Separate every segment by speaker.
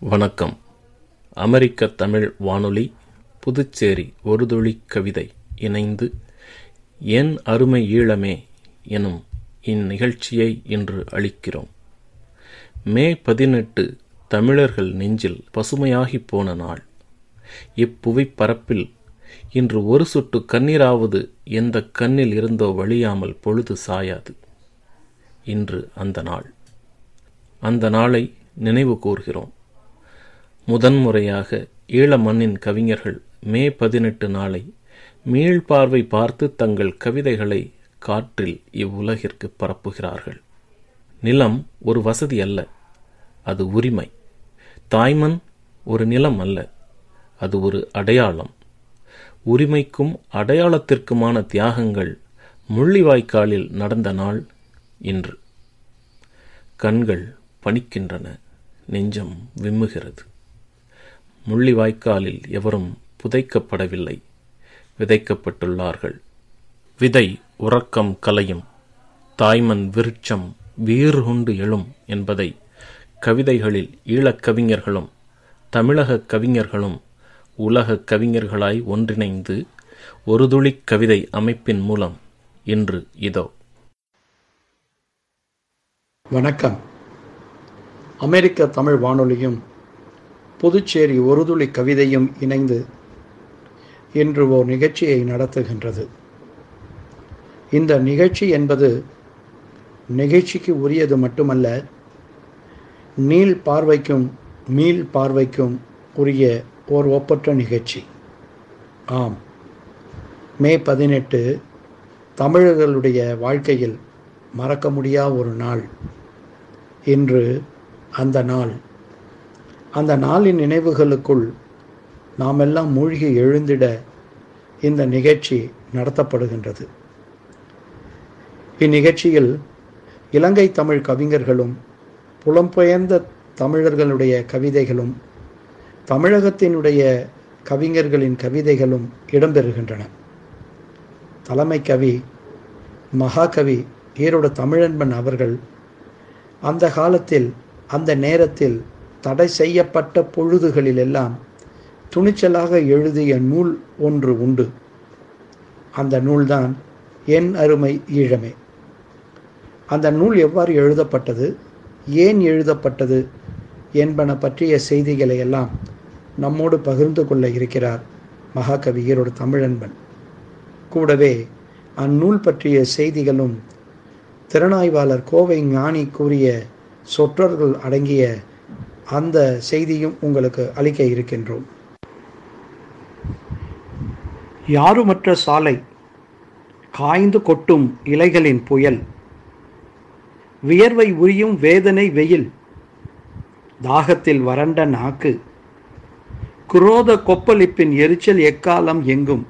Speaker 1: வணக்கம். அமெரிக்க தமிழ் வானொலி புதுச்சேரி ஒருதொழி கவிதை இணைந்து என் அருமை ஈழமே எனும் இந்நிகழ்ச்சியை இன்று அளிக்கிறோம். மே பதினெட்டு தமிழர்கள் நெஞ்சில் பசுமையாகிப் போன நாள். இப்புவிப்பரப்பில் இன்று ஒரு சொட்டு கண்ணீராவது எந்த கண்ணில் இருந்தோ வழியாமல் பொழுது சாயாது. இன்று அந்த நாள். அந்த நாளை நினைவு கூர்கிறோம். முதன்முறையாக ஈழ மண்ணின் கவிஞர்கள் மே பதினெட்டு நாளை மீள்பார்வை பார்த்து தங்கள் கவிதைகளை காற்றில் இவ்வுலகிற்கு பரப்புகிறார்கள். நிலம் ஒரு வசதி அல்ல அது உரிமை. தாய்மண் ஒரு நிலம் அல்ல அது ஒரு அடையாளம். உரிமைக்கும் அடையாளத்திற்குமான தியாகங்கள் முள்ளிவாய்க்காலில் நடந்த நாள் இன்று. கண்கள் பணிக்கின்றன நெஞ்சம் விம்முகிறது. முள்ளிவாய்க்காலில் எவரும் புதைக்கப்படவில்லை. விதைக்கப்பட்டுள்ளார்கள். விதை உறக்கம் கலையும். தாய்மன் விருட்சம் வீறுகுண்டு எழும் என்பதை கவிதைகளில் ஈழக் கவிஞர்களும் தமிழக கவிஞர்களும் உலக கவிஞர்களாய் ஒன்றிணைந்து ஒரு துளிக் கவிதை அமைப்பின் மூலம் இன்று இதோ.
Speaker 2: வணக்கம். அமெரிக்க தமிழ் வானொலியும் புதுச்சேரி ஒருதுளி கவிதையும் இணைந்து இன்று ஓர் நிகழ்ச்சியை நடத்துகின்றது. இந்த நிகழ்ச்சி என்பது நிகழ்ச்சிக்கு உரியது மட்டுமல்ல நீள் பார்வைக்கும் மீள் பார்வைக்கும் உரிய ஓர் ஒப்பற்ற நிகழ்ச்சி. ஆம். மே பதினெட்டு தமிழர்களுடைய வாழ்க்கையில் மறக்க முடியா ஒரு நாள். இன்று அந்த நாள். அந்த நாளின் நினைவுகளுக்குள் நாம் எல்லாம் மூழ்கி எழுந்திட இந்த நிகழ்ச்சி நடத்தப்படுகின்றது. இந்நிகழ்ச்சியில் இலங்கை தமிழ் கவிஞர்களும் புலம்பெயர்ந்த தமிழர்களுடைய கவிதைகளும் தமிழகத்தினுடைய கவிஞர்களின் கவிதைகளும் இடம்பெறுகின்றன. தலைமை கவி மகாகவி ஈரோடு தமிழன்பன் அவர்கள் அந்த காலத்தில் அந்த நேரத்தில் தடை செய்யப்பட்ட பொழுதுகளிலெல்லாம் துணிச்சலாக எழுதிய நூல் ஒன்று உண்டு. அந்த நூல்தான் என் அருமை ஈழமே. அந்த நூல் எவ்வாறு எழுதப்பட்டது ஏன் எழுதப்பட்டது என்பன பற்றிய செய்திகளை எல்லாம் நம்மோடு பகிர்ந்து கொள்ள இருக்கிறார் மகாகவி ஈரோடு தமிழன்பன். கூடவே அந்நூல் பற்றிய செய்திகளும் திறனாய்வாளர் கோவை ஞானி கூறிய சொற்றர்கள் அடங்கிய அந்த செய்தியும் உங்களுக்கு அளிக்க இருக்கின்றோம். யாருமற்ற சாலை காய்ந்து கொட்டும் இலைகளின் புயல் வியர்வை உரியும் வேதனை வெயில் தாகத்தில் வறண்ட நாக்கு குரோத கொப்பளிப்பின் எரிச்சல் எக்காலம் எங்கும்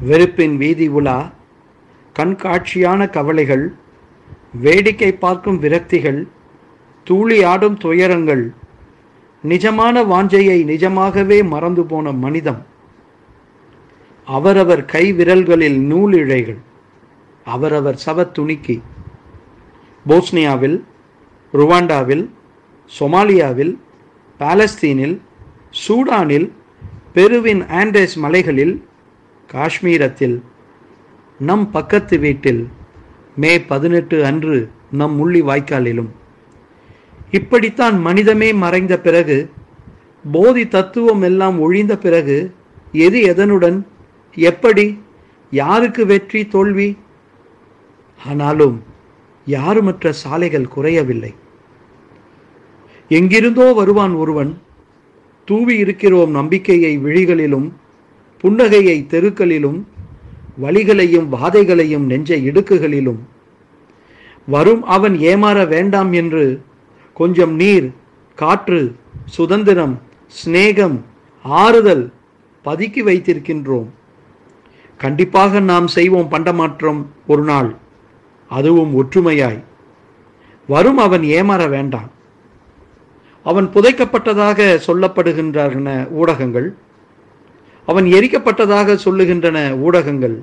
Speaker 2: வெறுப்பின் வீதி உலா கண்காட்சியான கவலைகள் வேடிக்கை பார்க்கும் விரக்திகள் தூளி ஆடும் துயரங்கள் நிஜமான வாஞ்சையை நிஜமாகவே மறந்து போன மனிதம். அவரவர் கை விரல்களில் நூலிழைகள் அவரவர் சவத்துணிக்கி. போஸ்னியாவில் ருவாண்டாவில் சொமாலியாவில் பாலஸ்தீனில் சூடானில் பெருவின் ஆண்டேஸ் மலைகளில் காஷ்மீரத்தில் நம் பக்கத்து வீட்டில் மே பதினெட்டு அன்று நம் முள்ளி வாய்க்காலிலும் இப்படித்தான் மனிதமே மறைந்த பிறகு போதி தத்துவம் எல்லாம் ஒழிந்த பிறகு எது எதனுடன் எப்படி யாருக்கு வெற்றி தோல்வி? ஆனாலும் யாருமற்ற சாலைகள் குறையவில்லை. எங்கிருந்தோ வருவான் ஒருவன் தூவி இருக்கிறோம் நம்பிக்கையை விழிகளிலும் புன்னகையை தெருக்களிலும் வழிகளையும் வாதைகளையும் நெஞ்ச இடுக்குகளிலும். வரும் அவன் ஏமாற வேண்டாம் என்று கொஞ்சம் நீர் காற்று சுதந்திரம் சிநேகம் ஆறுதல் பதுக்கி வைத்திருக்கின்றோம். கண்டிப்பாக நாம் செய்வோம் பண்டமாற்றம் ஒரு நாள். அதுவும் ஒற்றுமையாய். வரும் அவன் ஏமாற வேண்டாம். அவன் புதைக்கப்பட்டதாக சொல்லப்படுகின்றன ஊடகங்கள். அவன் எரிக்கப்பட்டதாக சொல்லுகின்றன ஊடகங்கள்.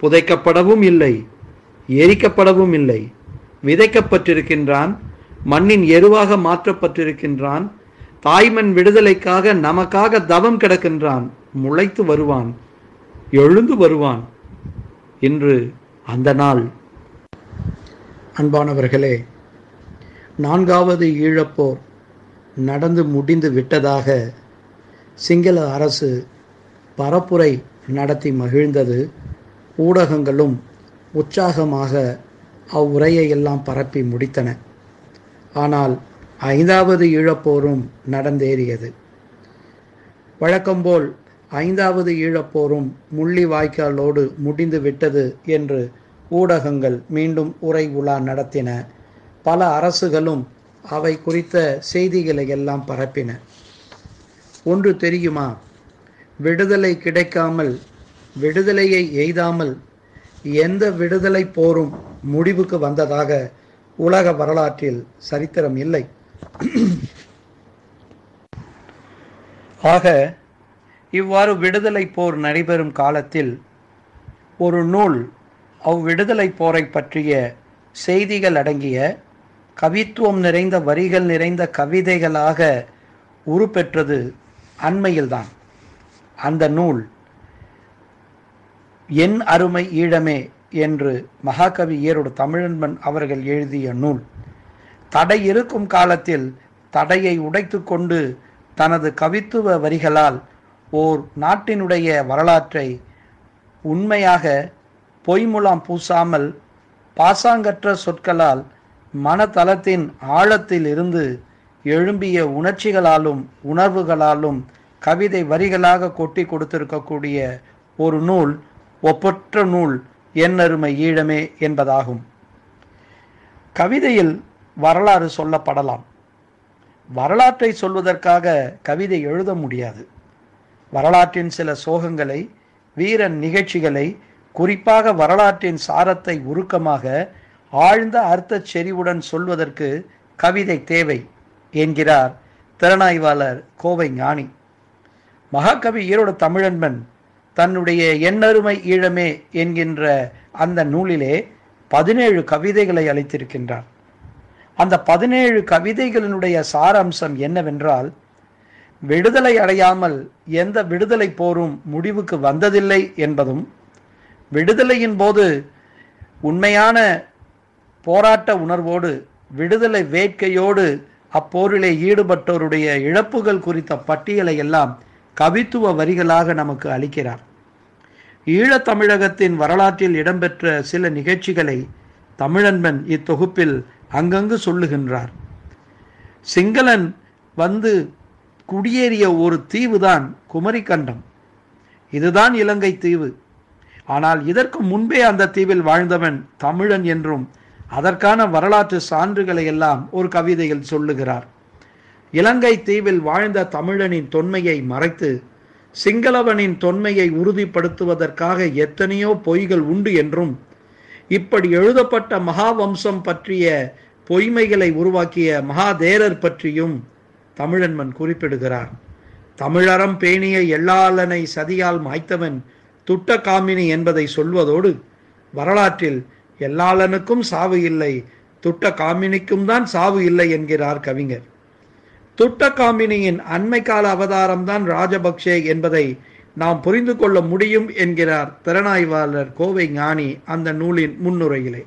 Speaker 2: புதைக்கப்படவும் இல்லை எரிக்கப்படவும் இல்லை. விதைக்கப்பட்டிருக்கின்றான் மண்ணின் எருவாக மாற்றப்பட்டிருக்கின்றான். தாய்மண் விடுதலைக்காக நமக்காக தவம் கிடக்கின்றான். முளைத்து வருவான். எழுந்து வருவான். இன்று அந்த நாள். அன்பானவர்களே நான்காவது ஈழப்போர் நடந்து முடிந்து விட்டதாக சிங்கள அரசு பரப்புரை நடத்தி மகிழ்ந்தது. ஊடகங்களும் உற்சாகமாக அவ்வுரையை எல்லாம் பரப்பி முடித்தன. ஆனால் ஐந்தாவது ஈழப்போரும் நடந்தேறியது. வழக்கம்போல் ஐந்தாவது ஈழப்போரும் முள்ளி வாய்க்காலோடு முடிந்து விட்டது என்று ஊடகங்கள் மீண்டும் உரை உலா நடத்தின. பல அரசுகளும் அவை குறித்த செய்திகளை எல்லாம் பரப்பின. ஒன்று தெரியுமா? விடுதலை கிடைக்காமல் விடுதலையை எய்தாமல் எந்த விடுதலை போரும் முடிவுக்கு வந்ததாக உலக வரலாற்றில் சரித்திரம் இல்லை. ஆக இவ்வாறு விடுதலை போர் நடைபெறும் காலத்தில் ஒரு நூல் அவ்விடுதலை போரை பற்றிய செய்திகள் அடங்கிய கவித்துவம் நிறைந்த வரிகள் நிறைந்த கவிதைகளாக உருப்பெற்றது அண்மையில்தான். அந்த நூல் என் அருமை ஈழமே என்று மகாகவி ஏரோடு தமிழன்பன் அவர்கள் எழுதிய நூல். தடை இருக்கும் காலத்தில் தடையை உடைத்து கொண்டு தனது கவித்துவ வரிகளால் ஓர் நாட்டினுடைய வரலாற்றை உண்மையாக பொய்முலாம் பூசாமல் பாசாங்கற்ற சொற்களால் மனதளத்தின் ஆழத்தில் இருந்து எழும்பிய உணர்ச்சிகளாலும் உணர்வுகளாலும் கவிதை வரிகளாக கொட்டி கொடுத்திருக்கக்கூடிய ஒரு நூல் ஒப்பற்ற நூல் என்னருமை ஈழமே என்பதாகும். கவிதையில் வரலாறு சொல்லப்படலாம். வரலாற்றை சொல்வதற்காக கவிதை எழுத முடியாது. வரலாற்றின் சில சோகங்களை வீரன் நிகழ்ச்சிகளை குறிப்பாக வரலாற்றின் சாரத்தை உருக்கமாக ஆழ்ந்த அர்த்த செறிவுடன் சொல்வதற்கு கவிதை தேவை என்கிறார் திறனாய்வாளர் கோவை ஞானி. மகாகவி ஈரோடு தமிழன்பன் தன்னுடைய எண்ணருமை ஈழமே என்கின்ற அந்த நூலிலே பதினேழு கவிதைகளை அளித்திருக்கின்றார். அந்த பதினேழு கவிதைகளினுடைய சாராம்சம் என்னவென்றால் விடுதலை அடையாமல் எந்த விடுதலை போரும் முடிவுக்கு வந்ததில்லை என்பதும் விடுதலையின் போது உண்மையான போராட்ட உணர்வோடு விடுதலை வேட்கையோடு அப்போரிலே ஈடுபட்டோருடைய இழப்புகள் குறித்த பட்டியலை எல்லாம் கவித்துவ வரிகளாக நமக்கு அளிக்கிறார். ஈழத் தமிழகத்தின் வரலாற்றில் இடம்பெற்ற சில நிகழ்ச்சிகளை தமிழன்பன் இத்தொகுப்பில் அங்கங்கு சொல்லுகின்றார். சிங்களன் வந்து குடியேறிய ஒரு தீவுதான் குமரிக்கண்டம். இதுதான் இலங்கை தீவு. ஆனால் இதற்கு முன்பே அந்த தீவில் வாழ்ந்தவன் தமிழன் என்றும் அதற்கான வரலாற்று சான்றுகளை எல்லாம் ஒரு கவிதையில் சொல்லுகிறார். இலங்கை தீவில் வாழ்ந்த தமிழனின் தொன்மையை மறைத்து சிங்களவனின் தொன்மையை உறுதிப்படுத்துவதற்காக எத்தனையோ பொய்கள் உண்டு என்றும் இப்படி எழுதப்பட்ட மகாவம்சம் பற்றிய பொய்மைகளை உருவாக்கிய மகாதேரர் பற்றியும் தமிழன்மன் குறிப்பிடுகிறார். தமிழறம் பேணிய எல்லாளனை சதியால் மாய்த்தவன் துட்ட காமினி என்பதை சொல்வதோடு வரலாற்றில் எல்லாளனுக்கும் சாவு இல்லை துட்ட காமினிக்கும் தான் சாவு இல்லை என்கிறார் கவிஞர். துட்ட காமினியின் அண்மை கால அவதாரம் தான் ராஜபக்சே என்பதை நாம் புரிந்து கொள்ள முடியும் என்கிறார் திறனாய்வாளர் கோவை ஞானி அந்த நூலின் முன்னுரையிலே.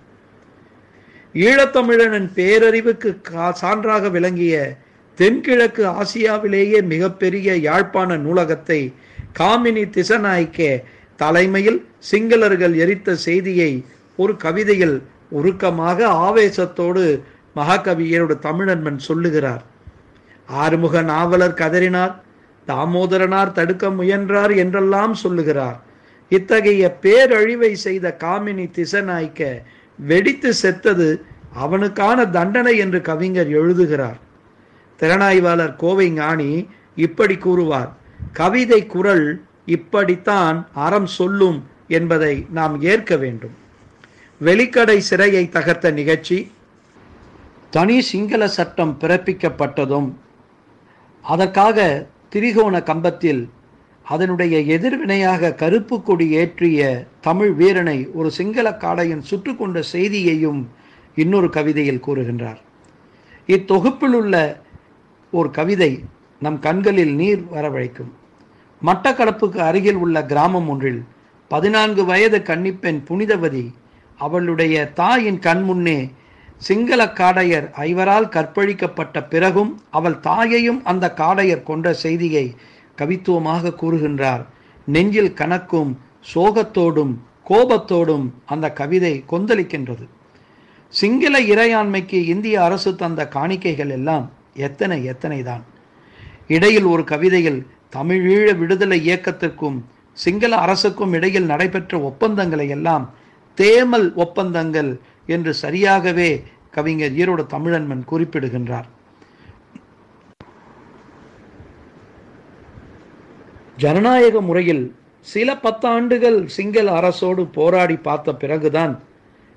Speaker 2: ஈழத்தமிழனின் பேரறிவுக்கு கா- சான்றாக விளங்கிய தென்கிழக்கு ஆசியாவிலேயே மிகப்பெரிய யாழ்ப்பாண நூலகத்தை காமினி திசநாய்க்கே தலைமையில் சிங்களர்கள் எரித்த செய்தியை ஒரு கவிதையில் உருக்கமாக ஆவேசத்தோடு மகாகவியரோடு தமிழன்மன் சொல்லுகிறார். ஆறுமுக நாவலர் கதறினார். தாமோதரனார் தடுக்க முயன்றார் என்றெல்லாம் சொல்லுகிறார். இத்தகைய பேரழிவை செய்த காமினி திசநாய்க்க வெடித்து செத்தது அவனுக்கான தண்டனை என்று கவிஞர் எழுதுகிறார். திறனாய்வாளர் கோவை ஞானி இப்படி கூறுவார் கவிதை குரல் இப்படித்தான் அறம் சொல்லும் என்பதை நாம் ஏற்க வேண்டும். வெளிக்கடை சிறையை தகர்த்த நிகழ்ச்சி. தனி சிங்கள சட்டம் பிறப்பிக்கப்பட்டதும் அதற்காக திரிகோண கம்பத்தில் அதனுடைய எதிர்வினையாக கருப்பு கொடி ஏற்றிய தமிழ் வீரனை ஒரு சிங்கள காடையின் சுட்டு கொண்ட செய்தியையும் இன்னொரு கவிதையில் கூறுகின்றார். இத்தொகுப்பில் உள்ள ஒரு கவிதை நம் கண்களில் நீர் வரவழைக்கும். மட்டக்களப்புக்கு அருகில் உள்ள கிராமம் ஒன்றில் பதினான்கு வயது கன்னிப்பெண் புனிதவதி அவளுடைய தாயின் கண் முன்னே சிங்கள காடையர் ஐவரால் கற்பழிக்கப்பட்ட பிறகும் அவள் தாயையும் அந்த காடையர் கொன்ற செய்தியை கவித்துவமாக கூறுகின்றார். நெஞ்சில் கணக்கும் சோகத்தோடும் கோபத்தோடும் அந்த கவிதை கொந்தளிக்கின்றது. சிங்கள இறையாண்மைக்கு இந்திய அரசு தந்த காணிக்கைகள் எல்லாம் எத்தனை எத்தனை தான் இடையில் ஒரு கவிதையில் தமிழீழ விடுதலை இயக்கத்திற்கும் சிங்கள அரசுக்கும் இடையில் நடைபெற்ற ஒப்பந்தங்களை எல்லாம் தேமல் ஒப்பந்தங்கள் என்று சரியாகவே கவிஞர் ஈரோடு தமிழன்மன் குறிப்பிடுகின்றார். ஜனநாயக முறையில் சில பத்தாண்டுகள் சிங்கள அரசோடு போராடி பார்த்த பிறகுதான்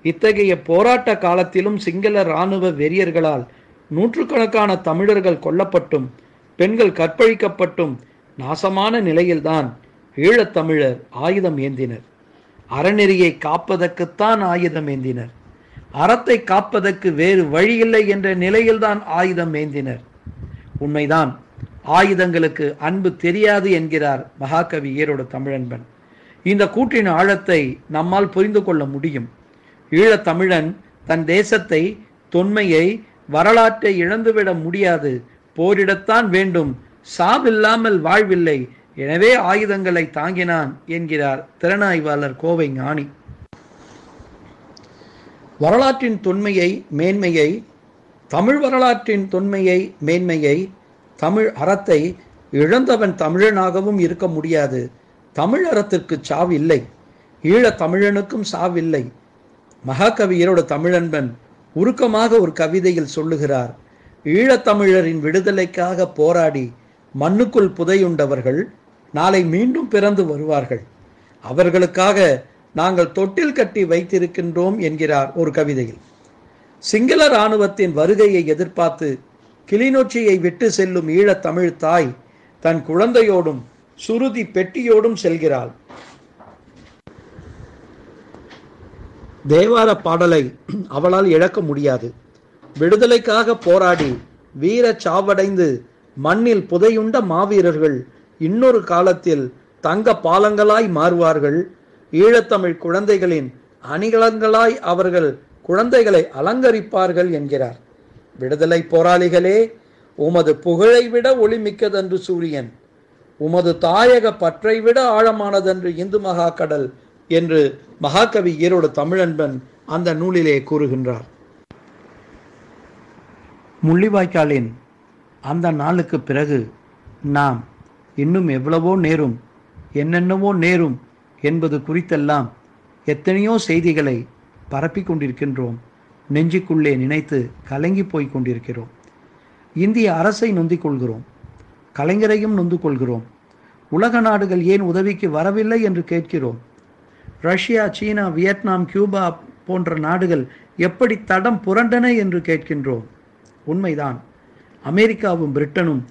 Speaker 2: இத்தகைய போராட்ட காலத்திலும் சிங்கள இராணுவ வெறியர்களால் நூற்றுக்கணக்கான தமிழர்கள் கொல்லப்பட்டும் பெண்கள் கற்பழிக்கப்பட்டும் நாசமான நிலையில்தான் ஈழத்தமிழர் ஆயுதம் ஏந்தினர். அறநெறியை காப்பதற்குத்தான் ஆயுதம் ஏந்தினர். அறத்தை காப்பதற்கு வேறு வழியில்லை என்ற நிலையில்தான் ஆயுதம் ஏந்தினர். உண்மைதான் ஆயுதங்களுக்கு அன்பு தெரியாது என்கிறார் மகாகவி ஈரோடு தமிழன்பன். இந்த கூற்றின் ஆழத்தை நம்மால் புரிந்து கொள்ள முடியும். ஈழத் தமிழன் தன் தேசத்தை தொன்மையை வரலாற்றை இழந்துவிட முடியாது. போரிடத்தான் வேண்டும் சாவில்லாமல் வாழ்வில்லை. எனவே ஆயுதங்களை தாங்கினான் என்கிறார் திறனாய்வாளர் கோவை ஞானி. வரலாற்றின் தொன்மையை மேன்மையை தமிழ் வரலாற்றின் தொன்மையை மேன்மையை தமிழ் அறத்தை இழந்தவன் தமிழனாகவும் இருக்க முடியாது. தமிழ் அறத்திற்கு சாவில்லை. ஈழ தமிழனுக்கும் சாவில்லை. மகாகவியரோட தமிழன்பன் உருக்கமாக ஒரு கவிதையில் சொல்லுகிறார் ஈழத்தமிழரின் விடுதலைக்காக போராடி மண்ணுக்குள் புதையுண்டவர்கள் நாளை மீண்டும் பிறந்து வருவார்கள். அவர்களுக்காக நாங்கள் தொட்டில் கட்டி வைத்திருக்கின்றோம் என்கிறார் ஒரு கவிதையில். சிங்கள இராணுவத்தின் வருகையை எதிர்பார்த்து கிளிநொச்சியை விட்டு செல்லும் ஈழத்தமிழ் தாய் தன் குழந்தையோடும் சுருதி பெட்டியோடும் செல்கிறாள். தேவார பாடலை அவளால் இழக்க முடியாது. விடுதலைக்காக போராடி வீர சாவடைந்து மண்ணில் புதையுண்ட மாவீரர்கள் இன்னொரு காலத்தில் தங்க பாலங்களாய் மாறுவார்கள் ஈழத்தமிழ் குழந்தைகளின் அணிகலன்களாய் அவர்கள் குழந்தைகளை அலங்கரிப்பார்கள் என்கிறார். விடுதலை போராளிகளே உமது புகழை விட ஒளிமிக்கதென்று சூரியன் உமது தாயக பற்றை விட ஆழமானதென்று இந்து மகாக்கடல் என்று மகாகவி ஈரோடு தமிழன்பன் அந்த நூலிலே கூறுகின்றார். முள்ளிவாய்க்காலின் அந்த நாளுக்கு பிறகு நாம் இன்னும் எவ்வளவோ நேரும் என்னென்னவோ நேரும் என்பது குறித்தெல்லாம் எத்தனையோ செய்திகளை பரப்பிக் கொண்டிருக்கின்றோம். நெஞ்சுக்குள்ளே நினைத்து கலங்கி போய் கொண்டிருக்கிறோம். இந்திய அரசை நொந்திக் கொள்கிறோம். கலைஞரையும் நொந்து கொள்கிறோம். உலக நாடுகள் ஏன் உதவிக்கு வரவில்லை என்று கேட்கிறோம். ரஷ்யா சீனா வியட்நாம் கியூபா போன்ற நாடுகள் எப்படி தடம் புரண்டன என்று கேட்கின்றோம். உண்மைதான். அமெரிக்காவும் பிரிட்டனும்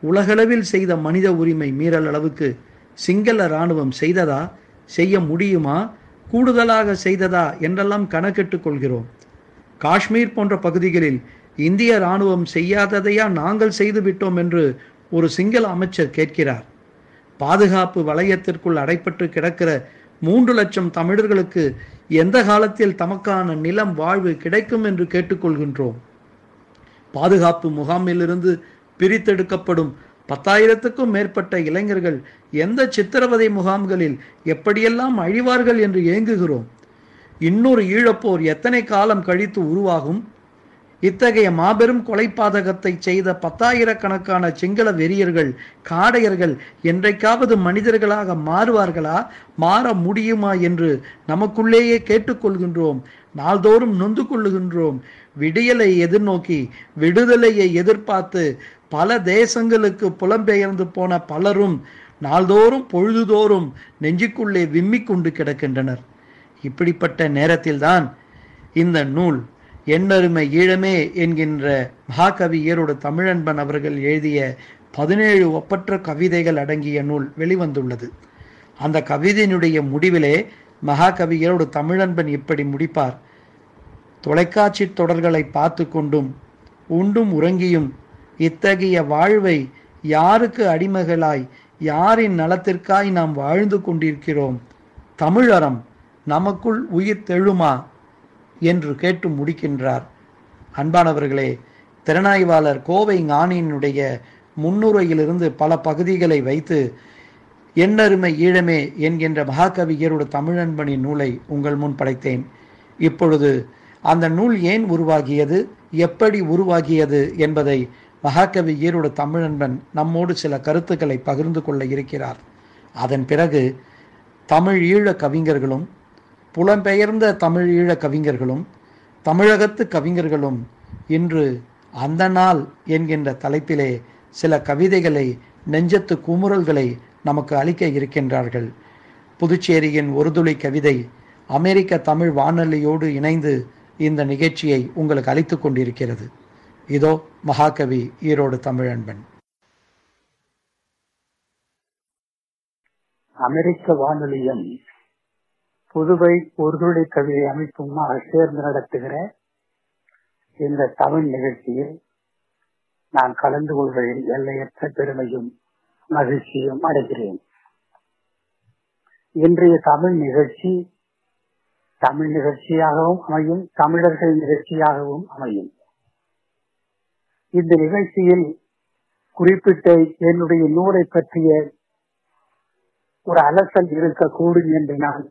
Speaker 2: உலகளவில் செய்த மனித உரிமை மீறல் அளவுக்கு சிங்கள இராணுவம் செய்ததா செய்ய முடியுமா? கூடுதலாக செய்ததா? என்றெல்லாம் கணக்கிட்டுக் கொள்கிறோம். காஷ்மீர் போன்ற பகுதிகளில் இந்திய இராணுவம் செய்யாததையா நாங்கள் செய்து விட்டோம் என்று ஒரு சிங்கள அமைச்சர் கேட்கிறார். பாதுகாப்பு வளையத்திற்குள் அடைப்பட்டு கிடக்கிற மூன்று லட்சம் தமிழர்களுக்கு எந்த காலத்தில் தமக்கான நிலம் வாழ்வு கிடைக்கும் என்று கேட்டுக்கொள்கின்றோம் பாதுகாப்பு முகாமிலிருந்து பிரித்தெடுக்கப்படும் பத்தாயிரத்துக்கும் மேற்பட்ட இளைஞர்கள் எந்த சித்திரவதை முகாம்களில் எப்படியெல்லாம் அழிவார்கள் என்று ஏங்குகிறோம்? இன்னொரு ஈழப்போர் எத்தனை காலம் கழித்து உருவாகும்? இத்தகைய மாபெரும் கொலைப்பாதகத்தை செய்த பத்தாயிரக்கணக்கான சிங்கள வெறியர்கள் காடையர்கள் என்றைக்காவது மனிதர்களாக மாறுவார்களா? மாற முடியுமா என்று நமக்குள்ளேயே கேட்டுக்கொள்கின்றோம் நாள்தோறும் நொந்து கொள்ளுகின்றோம். விடியலை எதிர்நோக்கி விடுதலையை எதிர்பார்த்து பல தேசங்களுக்கு புலம்பெயர்ந்து போன பலரும் நாள்தோறும் பொழுதுதோறும் நெஞ்சுக்குள்ளே விம்மிக் கொண்டு கிடக்கின்றனர். இப்படிப்பட்ட நேரத்தில்தான் இந்த நூல் எண்ணருமை ஈழமே என்கின்ற மகாகவி ஈரோடு தமிழன்பன் அவர்கள் எழுதிய பதினேழு ஒப்பற்ற கவிதைகள் அடங்கிய நூல் வெளிவந்துள்ளது. அந்த கவிதையினுடைய முடிவிலே மகாகவி ஈரோடு தமிழன்பன் இப்படி முடிப்பார். தொலைக்காட்சி தொடர்களை பார்த்து கொண்டும் உண்டும் உறங்கியும் இத்தகைய வாழ்வை யாருக்கு அடிமைகளாய் யாரின் நலத்திற்காய் நாம் வாழ்ந்து கொண்டிருக்கிறோம்? தமிழறம் நமக்குள் உயிர் தெழுமா? என்று கேட்டு முடிக்கின்றார். அன்பானவர்களே திறனாய்வாளர் கோவை ஞானியினுடைய முன்னுரையிலிருந்து பல பகுதிகளை வைத்து எண்ணருமை ஈழமே என்கின்ற மகாகவியரோட தமிழன்பனின் நூலை உங்கள் முன் படைத்தேன். இப்பொழுது அந்த நூல் ஏன் உருவாகியது? எப்படி உருவாகியது என்பதை மகாகவி ஈரோடு தமிழன்பன் நம்மோடு சில கருத்துக்களை பகிர்ந்து கொள்ள இருக்கிறார். அதன் பிறகு தமிழ் ஈழ கவிஞர்களும் புலம்பெயர்ந்த தமிழ் ஈழ கவிஞர்களும் தமிழகத்து கவிஞர்களும் இன்று அந்த நாள் என்கின்ற தலைப்பிலே சில கவிதைகளை நெஞ்சத்து குமுறல்களை நமக்கு அளிக்க இருக்கின்றார்கள். புதுச்சேரியின் ஒருதுளை கவிதை அமெரிக்க தமிழ் வானொலியோடு இணைந்து இந்த நிகழ்ச்சியை உங்களுக்கு அளித்து கொண்டிருக்கிறது. இதோ மகாகவி ஈரோடு தமிழன்பன்
Speaker 3: அமெரிக்க வானொலியும் புதுவை உருதுளை கவிதை அமைப்புமாக சேர்ந்து நடத்துகிற இந்த தமிழ் நிகழ்ச்சியில் நான் கலந்து கொள்வதில் எல்லையற்ற பெருமையும் மகிழ்ச்சியும் அடைகிறேன். இன்றைய தமிழ் நிகழ்ச்சி தமிழ் நிகழ்ச்சியாகவும் அமையும் தமிழர்கள் நிகழ்ச்சியாகவும் அமையும். இந்த நிகழ்ச்சியில் குறிப்பிட்ட என்னுடைய நூலை பற்றிய ஒரு அலசல் இருக்கக்கூடும் என்று நான்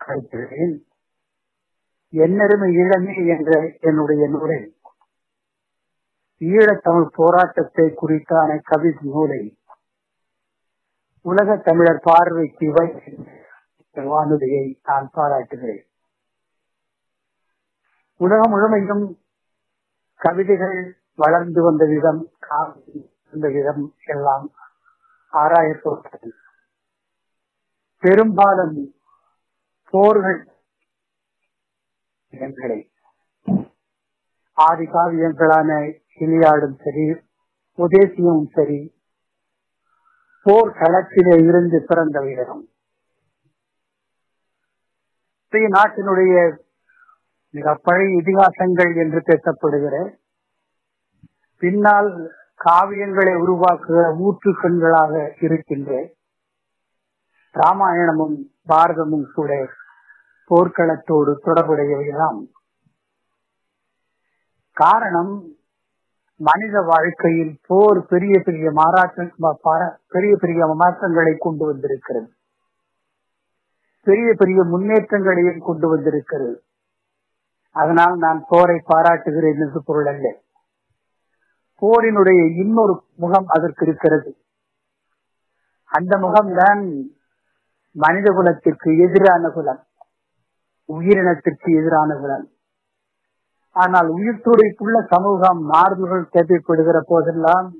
Speaker 3: கருதுகிறேன். என்னருமை ஈழமே என்ற என்னுடைய நூலை ஈழத்தமிழ் போராட்டத்தை குறித்தான கவிதை நூலை உலக தமிழர் பார்வைக்கு வானொலியை நான் பாராட்டுகிறேன். உலகம் முழுமையும் கவிதைகள் வளர்ந்து வந்த விதம் வந்த விதம் எல்லாம் ஆராயப்பட்டது. பெரும்பாலும் போர்கள் ஆதி காவியங்களான கிளியாடும் சரி உதேசியமும் சரி போர் களத்திலே இருந்து பிறந்த வீரம் நாட்டினுடைய மிக பழைய இதிகாசங்கள் என்று பேசப்படுகிற பின்னால் காவியங்களை உருவாக்குகிற ஊற்று கண்களாக இருக்கின்ற ராமாயணமும் பாரதமும் கூட போர்க்களத்தோடு தொடர்புடையவையெல்லாம் காரணம் மனித வாழ்க்கையில் போர் பெரிய பெரிய பெரிய பெரிய மாற்றங்களை கொண்டு வந்திருக்கிறது. பெரிய பெரிய முன்னேற்றங்களையும் கொண்டு வந்திருக்கிறது. அதனால் நான் போரை பாராட்டுகிறேன் என்று பொருள் அல்ல. போரினுடைய இன்னொரு முகம் அதற்கு இருக்கிறது. அந்த முகம்தான் மனித குலத்திற்கு எதிரான குலம். உயிரினத்திற்கு எதிரான குலம். ஆனால் உயிர் துடைப்புள்ள சமூகம் மாறுதல்கள் தேவைப்படுகிற போதெல்லாம்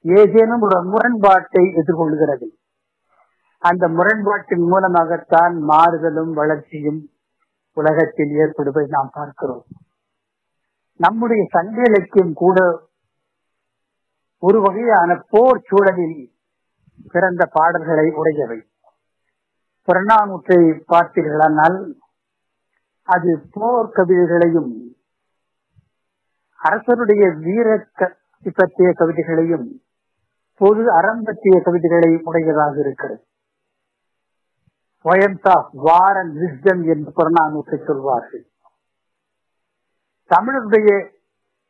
Speaker 3: ஏதேனும் ஒரு முரண்பாட்டை எதிர்கொள்கிறது. அந்த முரண்பாட்டின் மூலமாகத்தான் மாறுதலும் வளர்ச்சியும் உலகத்தில் ஏற்படுவதை நாம் பார்க்கிறோம். நம்முடைய சங்க இலக்கியம் கூட ஒரு வகையான போர் சூழலில் பிறந்த பாடல்களை உடையவை புறநானூற்றை பார்த்தீர்களானால் அது போர் கவிதைகளையும் அரசருடைய வீர பற்றிய கவிதைகளையும் பொது அறம் பற்றிய கவிதைகளையும் உடையதாக இருக்கிறது. Poems of war என்று புறநானூற்றை சொல்வார்கள். தமிழருடைய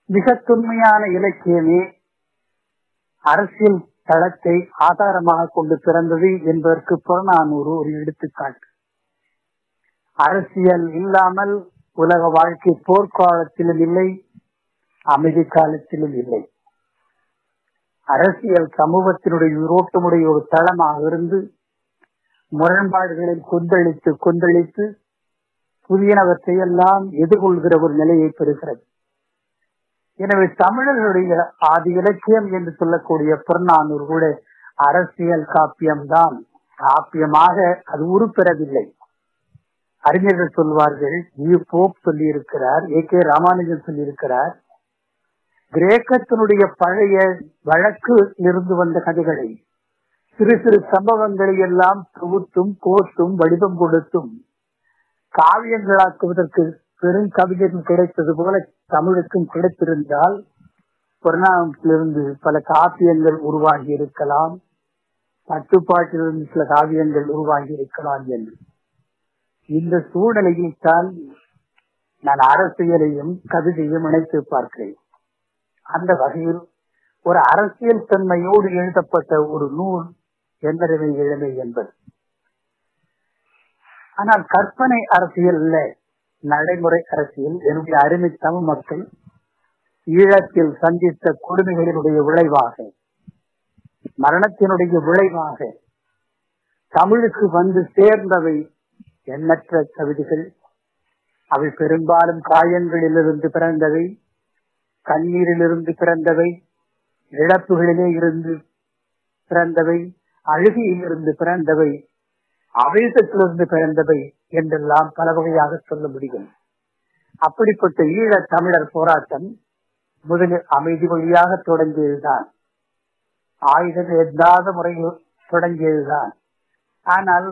Speaker 3: மிக தொன்மையான இலக்கியமே அரசியல் தளத்தை ஆதாரமாக கொண்டு பிறந்தது என்பதற்கு புறநானூறு ஒரு எடுத்துக்காட்டு. அரசியல் இல்லாமல் உலக வாழ்க்கை போர்க்காலத்திலும் இல்லை அமைதி காலத்திலும் இல்லை. அரசியல் சமூகத்தினுடைய உரோட்டமுடைய ஒரு தளமாக இருந்து முரண்பாடுகளில் கொந்தளித்து கொந்தளித்து புதியனவற்றை எல்லாம் எதிர்கொள்கிற ஒரு நிலையை பெறுகிறது. எனவே தமிழர்களுடைய ஆதி இலக்கியம் என்று சொல்லக்கூடிய புறநானூறு கூட அரசியல் காப்பியம்தான். காப்பியமாக அது உருப்பெறவில்லை. அறிஞர்கள் சொல்வார்கள் ஈ போப் சொல்லி இருக்கிறார் ஏ கே ராமானுஜன் சொல்லி இருக்கிறார் கிரேக்கத்தினுடைய பழைய வழக்கு இருந்து வந்த கதைகளை சிறு சிறு சம்பவங்களை எல்லாம் தொகுத்தும் கோர்த்தும் வடிவம் கொடுத்தும் காவியங்களாக்குவதற்கு பெரும் கவிஞரும் கிடைத்தது போல தமிழுக்கும் கிடைத்திருந்தால் புறநானூற்றிலிருந்து பல காப்பியங்கள் உருவாகி இருக்கலாம். பட்டுப்பாட்டிலிருந்து சில காவியங்கள் உருவாகி இருக்கலாம் என்று. இந்த சூழ்நிலையில் தான் நான் அரசியலையும் கவிதையும் இணைத்து பார்க்கிறேன். அந்த வகையில் ஒரு அரசியல் தன்மையோடு எழுதப்பட்ட ஒரு நூல் எந்தரவை இளமை என்பது. ஆனால் கற்பனை அரசியல் இல்ல. நடைமுறை அரசியல் என்னுடைய அருமை தமிழ் மக்கள் ஈழத்தில் சந்தித்த கொடுமைகளினுடைய விளைவாக மரணத்தினுடைய விளைவாக தமிழுக்கு வந்து சேர்ந்தவை எண்ணற்ற கவிதைகள். அவை பெரும்பாலும் காயங்களிலிருந்து பிறந்தவை கண்ணீரிலிருந்து பிறந்தவை இழப்புகளிலே இருந்து பிறந்தவை அழுகையிலிருந்து பிறந்தவை. அவேசத்திலிருந்து பிறந்தவை என்றெல்லாம் பல வகையாக சொல்ல முடியும். அப்படிப்பட்ட ஈழத் தமிழர் போராட்டம் முதலில் அமைதி வழியாக தொடங்கியதுதான். ஆயுதம் எந்தாத முறையில் தொடங்கியதுதான். ஆனால்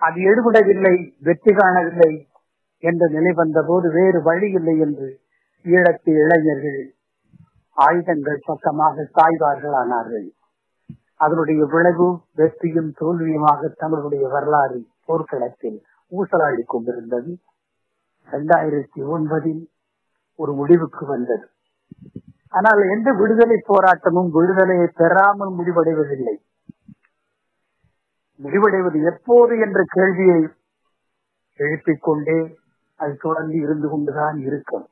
Speaker 3: அது எடுபடவில்லை வெற்றி காணவில்லை என்ற நிலை வந்தபோது வேறு வழி இல்லை என்று ஈழத்து இளைஞர்கள் ஆயுதங்கள் பக்கமாக சாய்வார்கள் ஆனார்கள் அதனுடைய விளைவும் வெற்றியும் தோல்வியுமாக தமிழுடைய வரலாறு போர்க்களத்தில் ஊசலாடி கொண்டிருந்தது. இரண்டாயிரத்தி ஒன்பதில் ஒரு முடிவுக்கு வந்தது. ஆனால் எந்த விடுதலை போராட்டமும் விடுதலையை பெறாமல் முடிவடைவதில்லை. முடிவடைவது எப்போது என்ற கேள்வியை எழுப்பிக் கொண்டே அது தொடர்ந்து இருந்து கொண்டுதான் இருக்கும்.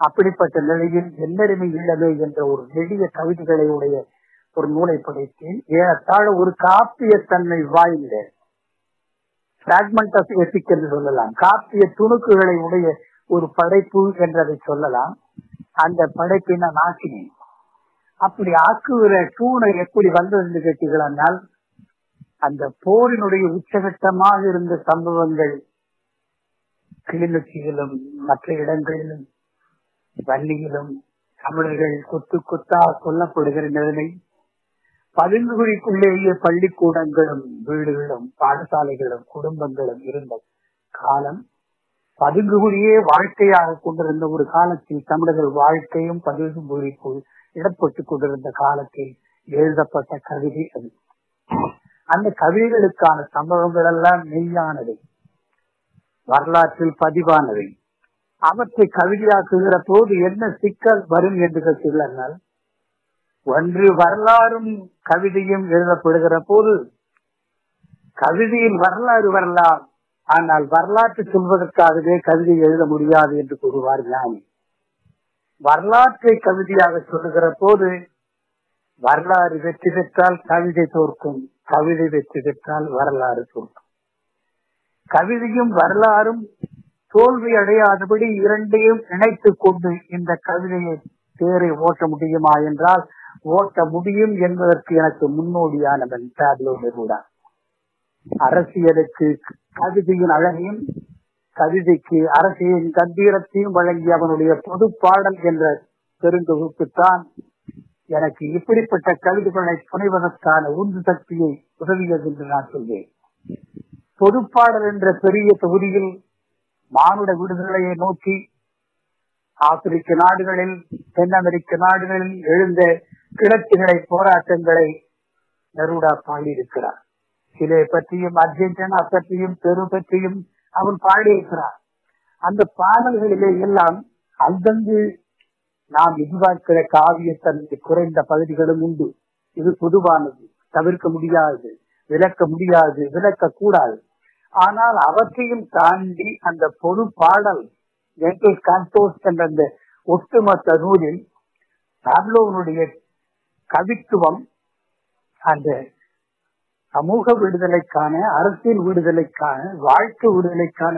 Speaker 3: அப்படிப்பட்ட நிலையில் எல்லருமே இல்லமே என்ற ஒரு நெடிய கவிதைகளை உடைய ஒரு நூலை படைத்தேன். ஏறத்தாழ ஒரு காப்பிய தன்மை வாய்ந்த பிராக்மெண்ட் ஆஃப் எத்திக் என்று சொல்லலாம். காப்பிய துணுக்குகளை உடைய ஒரு படைப்பு என்றதை சொல்லலாம். அந்த படைப்பை நான் ஆக்கினேன். அப்படி ஆக்குகிற தூணை எப்படி வந்தது என்று கேட்டீர்களானால் அந்த போரினுடைய உச்சகட்டமாக இருந்த சம்பவங்கள் கிளிநொச்சியிலும் மற்ற இடங்களிலும் வள்ளியிலும் தமிழர்கள் கொத்து கொத்தா கொல்லப்படுகிற நிலைமை பதுங்குகுழிக்குள்ளேயே பள்ளிக்கூடங்களும் வீடுகளும் பாடசாலைகளும் குடும்பங்களும் இருந்த காலம் பதுங்குகுழியே வாழ்க்கையாக கொண்டிருந்த ஒரு காலத்தில் தமிழர்கள் வாழ்க்கையும் பதுங்குகுழிக்குள் இடப்பட்டுக் கொண்டிருந்த காலத்தில் எழுதப்பட்ட கவிதை அது. அந்த கவிதைகளுக்கான சம்பவங்கள் எல்லாம் மெய்யானவை வரலாற்றில் பதிவானவை. அவற்றை கவிதையாக்குகிற போது என்ன சிக்கல் வரும் என்று கேட்டுள்ளனர் ஒன்று வரலாறும் கவிதையும் எழுதப்படுகிற போது கவிதையில் வரலாறு வரலாம். ஆனால் வரலாற்று சொல்வதற்காகவே கவிதை எழுத முடியாது என்று கூறுவார் ஞானி. வரலாற்றை கவிதையாக சொல்லுகிற போது வரலாறு வெற்றி பெற்றால் கவிதை தோற்கும் கவிதை வெற்றி பெற்றால் வரலாறு தோற்கும் கவிதையும் வரலாறும் தோல்வி அடையாதபடி இரண்டையும் இணைத்துக் கொண்டு இந்த கவிதையை தேரை ஓட்ட முடியுமா என்றால் ஓட்ட முடியும் என்பதற்கு எனக்கு முன்னோடியானவன் டேப்லோ நெருடா அரசியலுக்கு கவிதையின் அழகையும் கவிதைக்கு அரசியலின் கம்பீரத்தையும் வழங்கிய அவனுடைய பொது பாடல் என்ற பெருந்தொகுப்புத்தான் எனக்கு இப்படிப்பட்ட கவிதைகளை புனைவதற்கான உந்து சக்தியை உதவியது என்று நான் சொல்வேன். பொதுப்பாடல் என்ற பெரிய தொகுதியில் மானுட விடுதலையை நோக்கி ஆப்பிரிக்க நாடுகளில் தென் அமெரிக்க நாடுகளில் எழுந்த கிழக்குகளை போராட்டங்களை நருடா பாடியிருக்கிறார். சிலை பற்றியும் அர்ஜென்டினா பற்றியும் பெரு பற்றியும் அவன் பாடியிருக்கிறார். அந்த பாடல்களிலே எல்லாம் அங்கங்கு நாம் எதிர்பார்க்கிற காவியத்தன்மை குறைந்த பகுதிகளும் உண்டு. இது பொதுவானது. தவிர்க்க முடியாது விளக்க முடியாது விளக்க கூடாது ஆனால் அவற்றையும் தாண்டி அந்த பொது பாடல் என்ற அந்த ஒட்டுமொத்த நூலில் பாப்லோவனுடைய கவித்துவம் அந்த சமூக விடுதலைக்கான அரசியல் விடுதலைக்கான வாழ்க்கை விடுதலைக்கான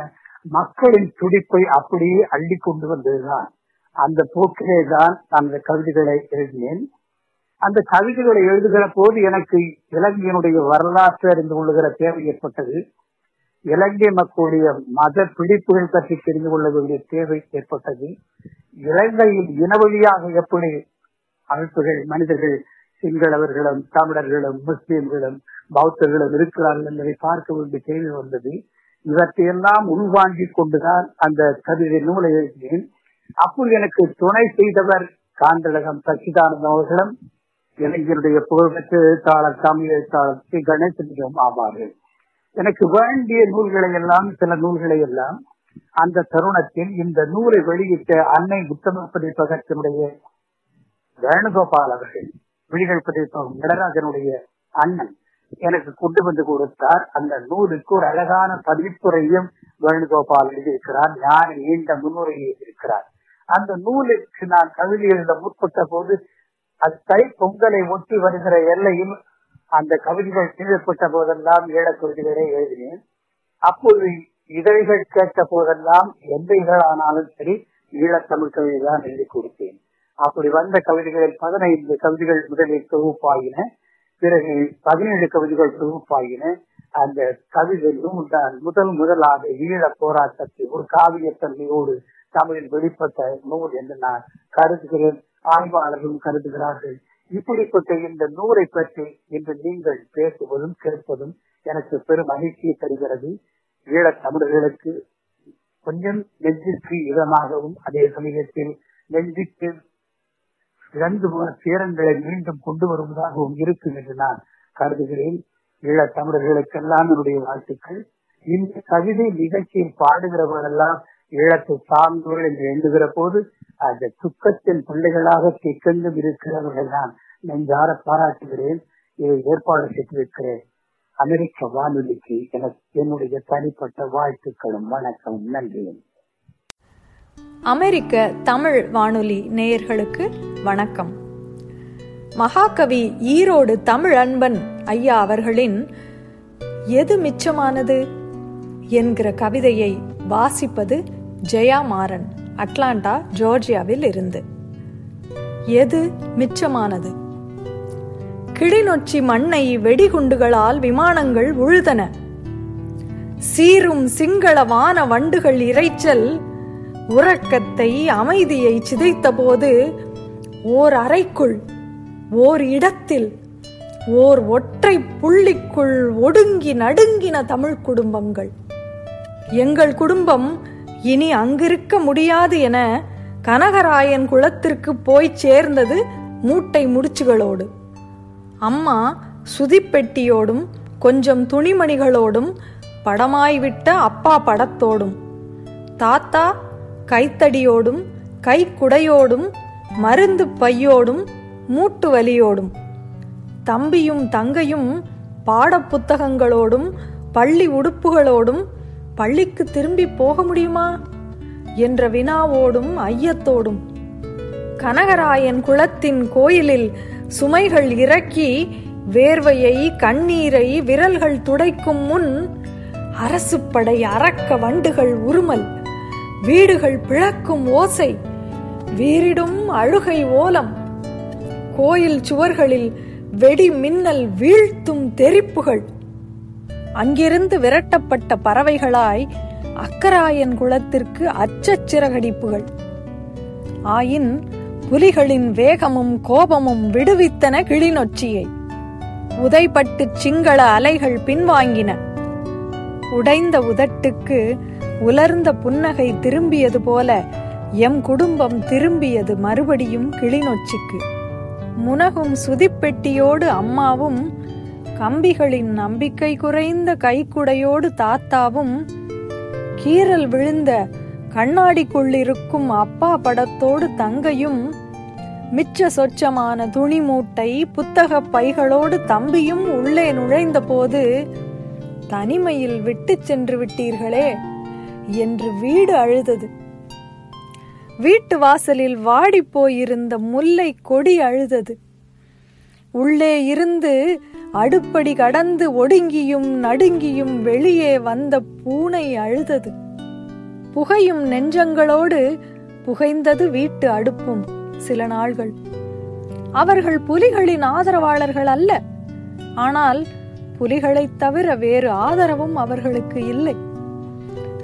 Speaker 3: மக்களின் துடிப்பை அப்படியே அள்ளி கொண்டு வந்ததுதான். அந்த போக்கிலே தான் அந்த கவிதைகளை எழுதினேன். அந்த கவிதைகளை எழுதுகிற போது எனக்கு இலங்கையினுடைய வரலாற்று அறிந்து கொள்ளுகிற தேவை ஏற்பட்டது. இலங்கை மக்களுடைய மத பிடிப்புகள் பற்றி தெரிந்து கொள்ள வேண்டிய தேவை ஏற்பட்டது. இலங்கையில் இனவழியாக எப்படி அமைப்புகள் மனிதர்கள் சிங்களவர்களும் தமிழர்களும் முஸ்லிம்களும் பௌத்தர்களும் இருக்கிறார்கள் என்பதை பார்க்க வேண்டிய தேவை வந்தது. இவற்றையெல்லாம் உள்வாங்கிக் கொண்டுதான் அந்த கவிதை நூலை எழுதினேன். அப்போது எனக்கு துணை செய்தவர் காந்தளகம் சச்சிதானந்தம் அவர்களும் இளைஞருடைய புகழ்பெற்ற எழுத்தாளர் தமிழ் எழுத்தாளர் ஸ்ரீ கணேசனிடம் ஆவார்கள். எனக்கு வேண்டிய நூல்களை எல்லாம் சில நூல்களை எல்லாம் அந்த தருணத்தில் இந்த நூலை வெளியிட்ட அன்னை உத்தம பதிப்பகத்தினுடைய வேணுகோபால் அவர்கள் விழிகள் பதிப்பகம் நடராஜனுடைய அண்ணன் எனக்கு கொண்டு வந்து கொடுத்தார். அந்த நூலுக்கு ஒரு அழகான பதிப்புரையும் வேணுகோபால் எழுதியிருக்கிறார். ஞான நீண்ட முன்னுரை எழுதியிருக்கிறார். அந்த நூலுக்கு நான் கவிதை எழுத முற்பட்ட போது அது தை பொங்கலை ஒட்டி வருகிற எல்லையில் அந்த கவிதைகள் எழுதப்பட்ட போதெல்லாம் ஈழ கவிதைகளை எழுதினேன். அப்போது இதழ்கள் கேட்ட போதெல்லாம் எந்த இதழானாலும் சரி ஈழத்தமிழ் கவிதை தான் எழுதி கொடுத்தேன். அப்படி வந்த கவிதைகளில் பதினைந்து கவிதைகள் முதலில் தொகுப்பாயின. பிறகு பதினேழு கவிதைகள் தொகுப்பாயின. அந்த கவிதை தான் முதல் முதலாக ஈழ போராட்டத்தை ஒரு காவியத்தன்மையோடு தமிழில் வெளிப்பட்ட நூல் என்று நான் கருதுகிறேன் ஆய்வாளர்களும் கருதுகிறார்கள். இப்படிப்பட்ட இந்த நூலை பற்றி இன்று நீங்கள் பேசுவதும் கேட்பதும் எனக்கு பெரும் மகிழ்ச்சியை தருகிறது. ஈழத் தமிழர்களுக்கு கொஞ்சம் நெஞ்சுக்கு இதமாகவும் அதே சமயத்தில் நெஞ்சுக்கு இழந்து போன சேரங்களை மீண்டும் கொண்டு வருவதாகவும் இருக்கும் என்று நான் கருதுகிறேன். ஈழ தமிழர்களுக்கெல்லாம் என்னுடைய வாழ்த்துக்கள். இந்த கவிதை நிகழ்ச்சியில் பாடுகிறவர்களெல்லாம் ஈழத்தை சார்ந்தவர்கள் என்று எண்ணுகிற போது அந்த துக்கத்தின் பிள்ளைகளாக திக்கெங்கும் இருக்கிறவர்கள் நான் நெஞ்சார பாராட்டுகிறேன். இதை ஏற்பாடு செய்திருக்கிறேன். அமெரிக்க வானொலிக்கு எனக்கு என்னுடைய தனிப்பட்ட வாழ்த்துக்களும் வணக்கமும். நன்றியும்
Speaker 4: அமெரிக்க தமிழ் வானொலி நேயர்களுக்கு வணக்கம். மகாகவி ஈரோடு தமிழ் அன்பன் ஐயா அவர்களின் எது மிச்சமானது? என்கிற கவிதையை வாசிப்பது ஜெயா மாறன் அட்லாண்டா ஜோர்ஜியாவில் இருந்து. எது மிச்சமானது? கிளிநொச்சி மண்ணை வெடிகுண்டுகளால் விமானங்கள் உழுதன. சீரும் சிங்கள வான வண்டுகள் இரைச்சல் உறக்கத்தை அமைதியை சிதைத்தபோது ஓர் அறைக்குள் ஓர் இடத்தில் ஓர் ஒற்றை புள்ளிக்குள் ஒடுங்கி நடுங்கின தமிழ் குடும்பங்கள். எங்கள் குடும்பம் இனி அங்கிருக்க முடியாது என கனகராயன் குளத்திற்கு போய் சேர்ந்தது மூட்டை முடிச்சுகளோடு. அம்மா சுதிப்பெட்டியோடும் கொஞ்சம் துணிமணிகளோடும் படமாய்விட்ட அப்பா படத்தோடும் தாத்தா கைத்தடியோடும் கைக்குடையோடும் மருந்து பையோடும் மூட்டு வலியோடும் தம்பியும் தங்கையும் பாடப்புத்தகங்களோடும் பள்ளி உடுப்புகளோடும் பள்ளிக்கு திரும்பி போக முடியுமா? என்ற வினாவோடும் ஐயத்தோடும். கனகராயன் குளத்தின் கோயிலில் சுமைகள் இறக்கி வேர்வையை கண்ணீரை விரல்கள் துடைக்கும் முன் அரசு படை அரக்க வண்டுகள் உருமல். வீடுகள் பிளக்கும் ஓசை வீரிடும் அழுகை ஓலம். கோயில் சுவர்களில் வெடி மின்னல் வீழ்த்தும் தெரிப்புகள். அங்கிருந்து விரட்டப்பட்ட பறவைகளாய் அக்கராயன் குளத்திற்கு அச்சச்சிறகடிப்புகள் ஆயின் புலிகளின் வேகமும் கோபமும் விடுவித்தன கிளிநொச்சியை. உதைப்பட்டு சிங்கள அலைகள் பின்வாங்கின. உடைந்த உதட்டுக்கு உலர்ந்த புன்னகை திரும்பியது போல எம் குடும்பம் திரும்பியது மறுபடியும் கிளிநொச்சிக்கு. முனகும் சுதிப்பெட்டியோடு அம்மாவும் கம்பிகளின் நம்பிக்கை குறைந்த கைக்குடையோடு தாத்தாவும் கீறல் விழுந்த கண்ணாடிக்குள்ளிருக்கும் அப்பா படத்தோடு தங்கையும் மிச்ச சொச்சமான துணி மூட்டை புத்தக பைகளோடு தம்பியும் உள்ளே நுழைந்த போது தனிமையில் விட்டு சென்று விட்டீர்களே. என்று வீடு அழுதது. வீட்டு வாசலில் வாடி போயிருந்த முல்லை கொடி அழுதது. உள்ளே இருந்து அடுப்படி கடந்து ஒடுங்கியும் நடுங்கியும் வெளியே வந்த பூனை அழுதது. புகையும் நெஞ்சங்களோடு புகைந்தது வீட்டு அடுப்பும் சில நாள்கள். அவர்கள் புலிகளின் ஆதரவாளர்கள் அல்ல. ஆனால் புலிகளைத் தவிர வேறு ஆதரவும் அவர்களுக்கு இல்லை.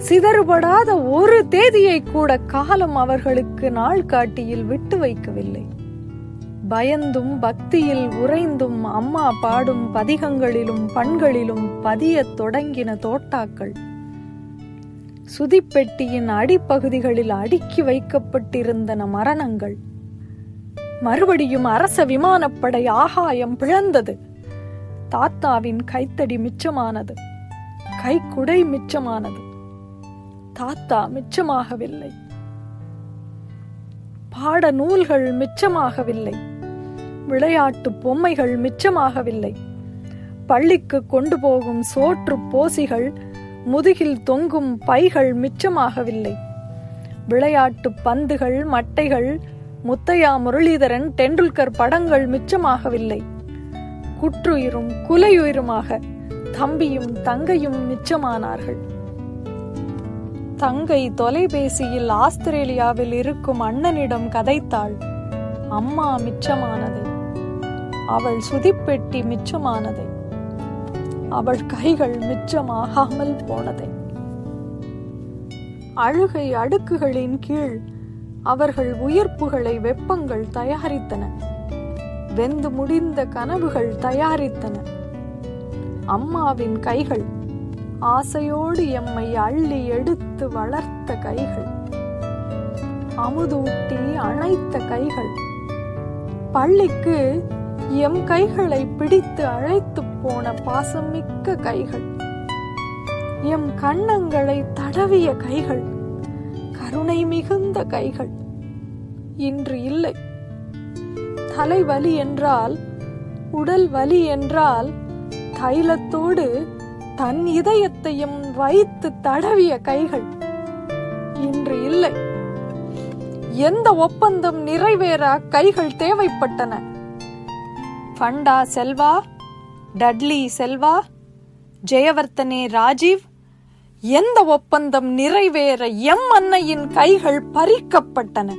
Speaker 4: சிதறுபடாத ஒரு தேதியை கூட காலம் அவர்களுக்கு நாள் காட்டியில் விட்டு வைக்கவில்லை. பயந்தும் பக்தியில் உறைந்தும் அம்மா பாடும் பதிகங்களிலும் பண்களிலும் பதியத் தொடங்கின தோட்டாக்கள். சுதிப்பெட்டியின் அடிப்பகுதிகளில் அடுக்கி வைக்கப்பட்டிருந்தன மரணங்கள். மறுபடியும் அரச விமானப்படை ஆகாயம் பிளந்தது. தாத்தாவின் கைத்தடி மிச்சமானது. கைக்குடை மிச்சமானது. தாத்தா மிச்சமாகவில்லை. பாட நூல்கள் மிச்சமாகவில்லை. விளையாட்டு பொம்மைகள் மிச்சமாகவில்லை. பள்ளிக்கு கொண்டு போகும் சோற்று போசிகள் முதுகில் தொங்கும் பைகள் மிச்சமாகவில்லை. விளையாட்டு பந்துகள் மட்டைகள் முத்தையா முரளிதரன் டெண்டுல்கர் படங்கள் மிச்சமாகவில்லை. குற்றுயிரும் குலையுயிருமாக தம்பியும் தங்கையும் மிச்சமானார்கள். தங்கை தொலைபேசியில் ஆஸ்திரேலியாவில் இருக்கும் அண்ணனிடம் கதைத்தாள். அம்மா மிச்சமானதை. அவள் சுதிப்பெட்டி மிச்சமானதை. அவள் கைகள் மிச்சமாகாமல் போனதை. அழுகை அடுக்குகளின் கீழ் அவர்கள் உயிர்ப்புகளை வெப்பங்கள் தயாரித்தன. வெந்து முடிந்த கனவுகள் தயாரித்தன. அம்மாவின் கைகள் ஆசையோடு எம்மை அள்ளி எடுத்து வளர்த்த கைகள். அமுதூட்டி அணைத்த கைகள். பள்ளிக்கு எம் கைகளை பிடித்து அழைத்து போன பாசமிக்க கைகள். எம் கண்ணங்களை தடவிய கைகள். கருணை மிகுந்த கைகள். இன்று இல்லை. தலைவலி என்றால் உடல் வலி என்றால் தைலத்தோடு தன் இதயத்தையும் வைத்து தடவிய கைகள் இன்று இல்லை. எந்த ஒப்பந்தம் நிறைவேற கைகள் தேவைப்பட்டன? ஃபண்டா செல்வா டட்லி செல்வா ஜெயவர்த்தனே ராஜீவ் எந்த ஒப்பந்தம் நிறைவேற எம் அன்னையின் கைகள் பறிக்கப்பட்டன?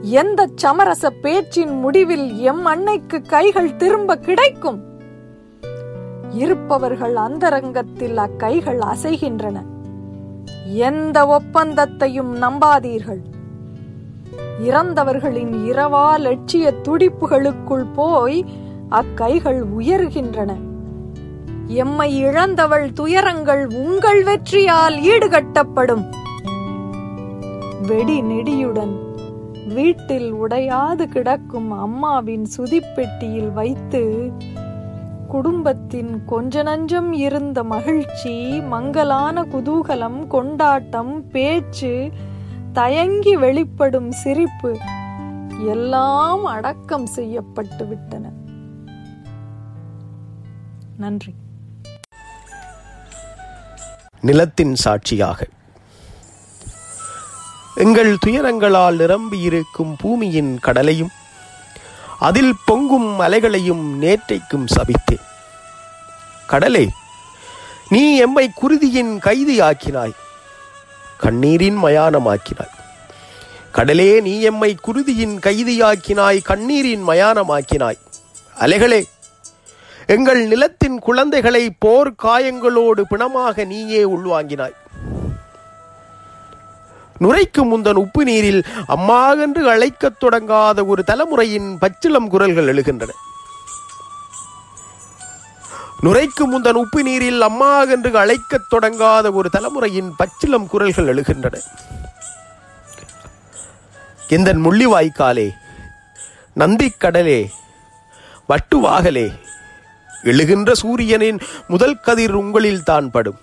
Speaker 4: எந்த சமரச பேச்சின் முடிவில் எம் அன்னைக்கு கைகள் திரும்ப கிடைக்கும்? இருப்பவர்கள் அந்தரங்கத்தில் அக்கைகள் அசைகின்றன. எந்த ஒப்பந்தத்தையும் நம்பாதீர்கள். இறந்தவர்களின் இரவா லட்சிய துடிப்புகளுக்குள் போய் அக்கைகள் உயர்கின்றன. எம்மை இழந்தவள் துயரங்கள் உங்கள் வெற்றியால் ஈடுகட்டப்படும். வெடி நெடியுடன் வீட்டில் உடையாது கிடக்கும் அம்மாவின் சுதிப்பெட்டியில் வைத்து குடும்பத்தின் கொஞ்ச நஞ்சம் இருந்த மகிழ்ச்சி மங்கலான குதூகலம் கொண்டாட்டம் பேச்சு தயங்கி வெளிப்படும் சிரிப்பு எல்லாம் அடக்கம் செய்யப்பட்டு விட்டன. நன்றி.
Speaker 5: நிலத்தின் சாட்சியாக. எங்கள் துயரங்களால் நிரம்பியிருக்கும் பூமியின் கடலையும் அதில் பொங்கும் அலைகளையும் நேற்றைக்கும் சபித்தேன். கடலே நீ எம்மை குருதியின் கைதியாக்கினாய். கண்ணீரின் மயானமாக்கினாய். கடலே நீ எம்மை குருதியின் கைதியாக்கினாய். கண்ணீரின் மயானமாக்கினாய். அலைகளே எங்கள் நிலத்தின் குழந்தைகளை போர் காயங்களோடு பிணமாக நீயே உள்வாங்கினாய். நுரைக்கு முந்தன் உப்பு நீரில் அம்மா என்று அழைக்கத் தொடங்காத ஒரு தலைமுறையின் பச்சிளம் குரல்கள் எழுகின்றன. நுரைக்கு முந்தன் உப்பு நீரில் அம்மா என்று அழைக்கத் தொடங்காத ஒரு தலைமுறையின் பச்சிளம் குரல்கள் எழுகின்றன. எந்தன் முள்ளிவாய்க்காலே நந்திக்கடலே வட்டுவாகலே எழுகின்ற சூரியனின் முதல் கதிர் உங்களில் தான் படும்.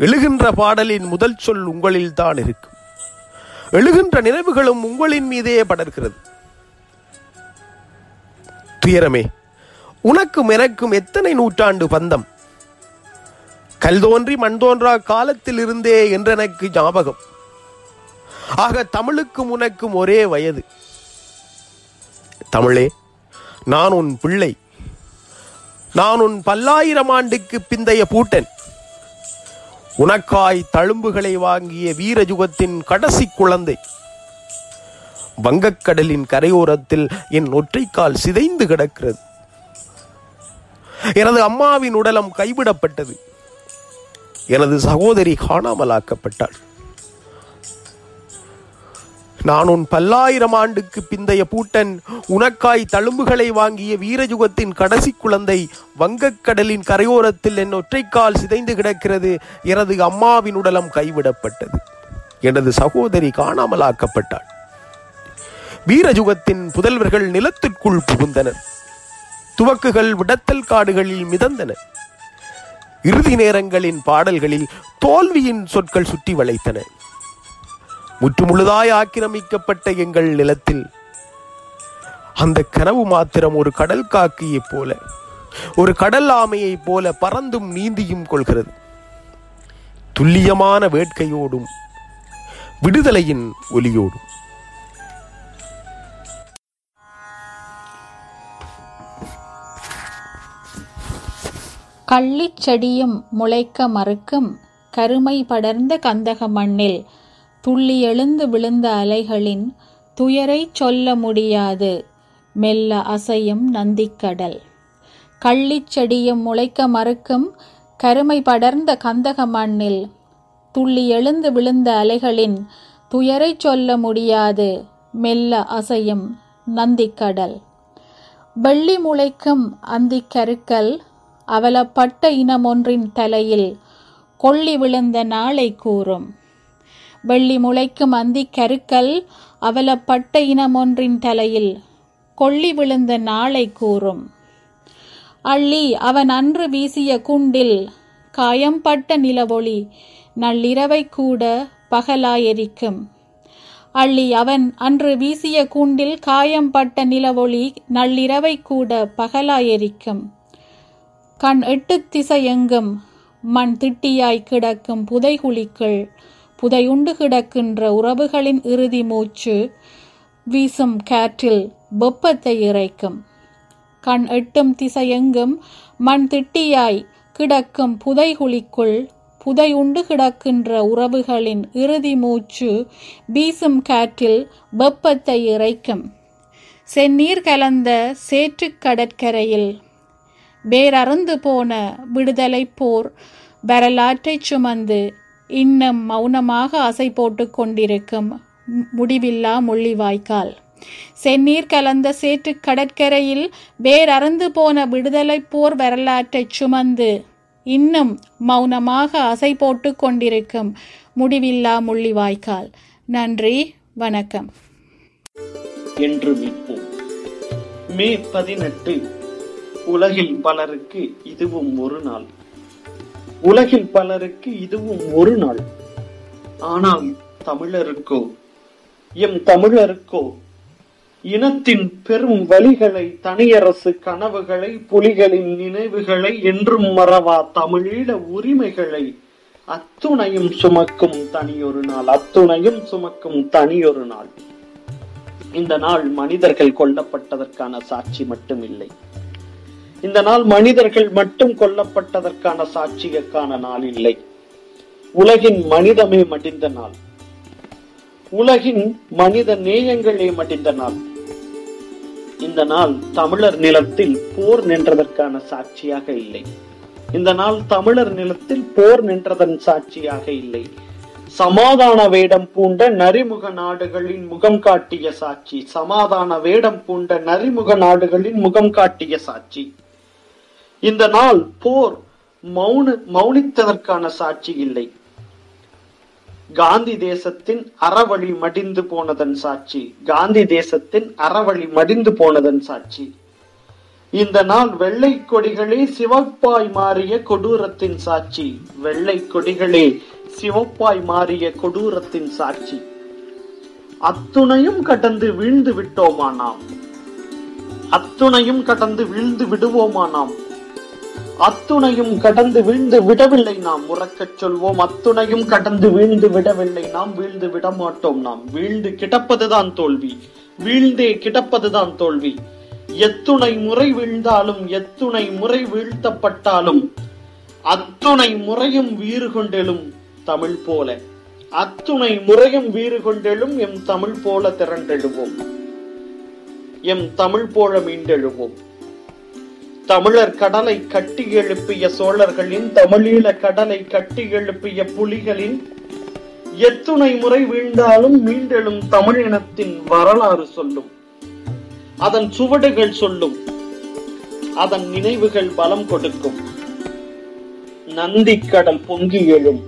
Speaker 5: எழுகின்ற பாடலின் முதல் சொல் உங்களில் தான் இருக்கும். எழுகின்ற நினைவுகளும் உங்களின் மீதே படர்கிறது. துயரமே உனக்கும் எனக்கும் எத்தனை நூற்றாண்டு பந்தம்? கல் தோன்றி மண் தோன்றா காலத்தில் இருந்தே என்றெனக்கு ஞாபகம். ஆக தமிழுக்கும் உனக்கும் ஒரே வயது. தமிழே நான் உன் பிள்ளை. நான் உன் பல்லாயிரம் ஆண்டுக்கு பிந்தைய பூட்டன். உனக்காய் தழும்புகளை வாங்கிய வீரயுகத்தின் கடைசி குழந்தை. வங்கக்கடலின் கரையோரத்தில் என் ஒற்றைக்கால் சிதைந்து கிடக்கிறது. எனது அம்மாவின் உடலம் கைவிடப்பட்டது. எனது சகோதரி காணாமலாக்கப்பட்டாள். நான் உன் பல்லாயிரம் ஆண்டுக்கு பிந்தைய பூட்டன் உனக்காய் தழும்புகளை வாங்கிய வீரயுகத்தின் கடைசி குழந்தை வங்கக்கடலின் கரையோரத்தில் என் ஒற்றைக்கால் சிதைந்து கிடக்கிறது எனது அம்மாவின் உடலம் கைவிடப்பட்டது. எனது சகோதரி காணாமலாக்கப்பட்டாள். வீரயுகத்தின் புதல்வர்கள் நிலத்திற்குள் புகுந்தனர். துவக்குகள் விடத்தல் காடுகளில் மிதந்தன. இறுதி நேரங்களின் பாடல்களில் தோல்வியின் சொற்கள் சுற்றி வளைத்தன. முற்றுமுழுதாய் ஆக்கிரமிக்கப்பட்ட எங்கள் நிலத்தில். அந்த கனவு மாத்திரம் ஒரு கடல் காக்கியைப் போல ஒரு கடல் ஆமையைப் போல பறந்தும் நீந்தியும் கொள்கிறது. துல்லியமான வேட்கையோடும் விடுதலையின் ஒலியோடும்.
Speaker 6: கள்ளிச் செடியும் முளைக்க மறுக்கும் கருமை படர்ந்த கந்தக மண்ணில் துள்ளி எழுந்து விழுந்த அலைகளின் துயரைச் சொல்ல முடியாது. மெல்ல அசையும் நந்திக்கடல். கள்ளிச் செடியும் முளைக்க மறுக்கும் கருமை படர்ந்த கந்தக மண்ணில் துள்ளி எழுந்து விழுந்த அலைகளின் துயரைச் சொல்ல முடியாது. மெல்ல அசையும் நந்திக்கடல். வெள்ளி முளைக்கும் அந்திக் கருக்கல் அவலப்பட்ட இனமொன்றின் தலையில் கொள்ளி விழுந்த நாளை கூறும். வெள்ளி முளைக்கும் அந்திக் கருக்கல் அவலப்பட்ட இனமொன்றின் தலையில் கொள்ளி விழுந்த நாளை கூறும். அள்ளி அவன் அன்று வீசிய குண்டில் காயம்பட்ட நிலவொளி நள்ளிரவை கூட பகலாயெரிக்கும். அள்ளி அவன் அன்று வீசிய கூண்டில் காயம்பட்ட நிலவொளி நள்ளிரவை கூட பகலாயெரிக்கும். கண் எட்டு திசையெங்கும் மண் திட்டியாய் கிடக்கும் புதைகுழிக்குள் புதையுண்டு கிடக்கின்ற உறவுகளின் இறுதி மூச்சு வீசும் காற்றில் வெப்பத்தை இறைக்கும். கண் எட்டும் திசையெங்கும் மண் திட்டியாய் கிடக்கும் புதைகுழிக்குள் புதையுண்டு கிடக்கின்ற உறவுகளின் இறுதி மூச்சு வீசும் காற்றில் வெப்பத்தை இறைக்கும். செந்நீர் கலந்த சேற்றுக் கடற்கரையில் வேரறுந்து போன விடுதலை போர் வரலாற்றைச் சுமந்து இன்னும் மௌனமாக அசை போட்டுக் கொண்டிருக்கும் முடிவில்லா முள்ளிவாய்க்கால். செந்நீர் கலந்த சேற்று கடற்கரையில் வேறறந்து போன விடுதலை போர் வரலாற்றை சுமந்து இன்னும் மௌனமாக அசை போட்டுக் கொண்டிருக்கும் முடிவில்லா முள்ளிவாய்க்கால். நன்றி வணக்கம்.
Speaker 7: என்று மீட்போம் மே பதினெட்டு உலகில் பலருக்கு இதுவும் ஒரு நாள். உலகில் பலருக்கு இதுவும் ஒரு நாள். ஆனால் தமிழருக்கோ எம் தமிழருக்கோ இனத்தின் பெரும் வழிகளை தனியரசு கனவுகளை புலிகளின் நினைவுகளை என்றும் மறவா தமிழீழ உரிமைகளை. அத்துணையும் சுமக்கும் தனியொரு நாள் அத்துணையும் சுமக்கும் தனியொரு நாள். இந்த நாள் மனிதர்கள் கொல்லப்பட்டதற்கான சாட்சி மட்டும் இல்லை இந்த நாள் மனிதர்கள் மட்டும் கொல்லப்பட்டதற்கான சாட்சியக்கான நாள் இல்லை. உலகின் மனிதமே மடிந்த நாள். உலகின் மனித நேயங்களே மடிந்த நாள். இந்த நாள் தமிழர் நிலத்தில் போர் நின்றதற்கான சாட்சியாக இல்லை. இந்த நாள் தமிழர் நிலத்தில் போர் நின்றதன் சாட்சியாக இல்லை. சமாதான வேடம் பூண்ட நரிமுக நாடுகளின் முகம் காட்டிய சாட்சி. சமாதான வேடம் பூண்ட நரிமுக நாடுகளின் முகம் காட்டிய சாட்சி. இந்த நாள் போர் மௌன மௌனித்ததற்கான சாட்சி இல்லை. காந்தி தேசத்தின் அறவழி மடிந்து போனதன் சாட்சி. காந்தி தேசத்தின் அறவழி மடிந்து போனதன் சாட்சி. இந்த நாள் வெள்ளை கொடிகளே சிவப்பாய் மாறிய கொடூரத்தின் சாட்சி. வெள்ளை கொடிகளே சிவப்பாய் மாறிய கொடூரத்தின் சாட்சி. அத்துணையும் கடந்து வீழ்ந்து விட்டோமா நாம் அத்துணையும் கடந்து வீழ்ந்து விடுவோமா நாம் அத்துணையும் கடந்து வீழ்ந்து விடவில்லை நாம். உறக்கச் சொல்வோம் அத்துணையும் கடந்து வீழ்ந்து விடவில்லை நாம். வீழ்ந்து விட மாட்டோம் நாம். வீழ்ந்து கிடப்பதுதான் தோல்வி. வீழ்ந்தே கிடப்பதுதான் தோல்வி. எத்துணை முறை வீழ்ந்தாலும் எத்துணை முறை வீழ்த்தப்பட்டாலும் அத்துணை முறையும் வீறு கொண்டெழும் தமிழ் போல. அத்துணை முறையும் வீறு கொண்டெழும் எம் தமிழ் போல திரண்டெழுவோம். எம் தமிழ் போல மீண்டெழுவோம். தமிழர் கடலை கட்டி எழுப்பிய சோழர்களின் தமிழீழ கடலை கட்டி எழுப்பிய புலிகளின் எத்துணை முறை வீழ்ந்தாலும் மீண்டெழும் தமிழினத்தின் வரலாறு சொல்லும். அதன் சுவடுகள் சொல்லும். அதன் நினைவுகள் பலம் கொடுக்கும். நந்திக்கடல் பொங்கி எழும்.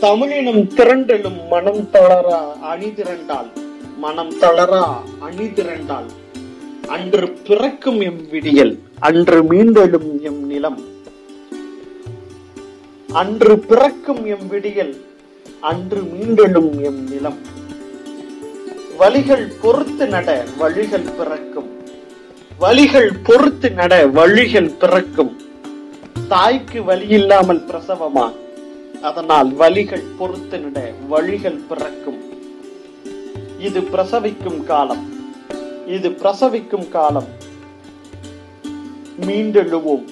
Speaker 7: தமிழினம் திரண்டெழும் மனம் தளரா அணி திரண்டால் மனம் தளரா அணி திரண்டால் அன்று பிறக்கும் எம் விடியல் அன்று மீண்டெழும் எம் நிலம். அன்று பிறக்கும் எம் விடியல் அன்று மீண்டெழும் எம் நிலம். வழிகள் பொறுத்து நட வழிகள் பிறக்கும். வழிகள் பொறுத்து நட வழிகள் பிறக்கும். தாய்க்கு வழி இல்லாமல் பிரசவமா? அதனால் வழிகள் பொறுத்து நட வழிகள் பிறக்கும். இது பிரசவிக்கும் காலம். இது பிரசவிக்கும் காலம். மீண்டெழுவோம்.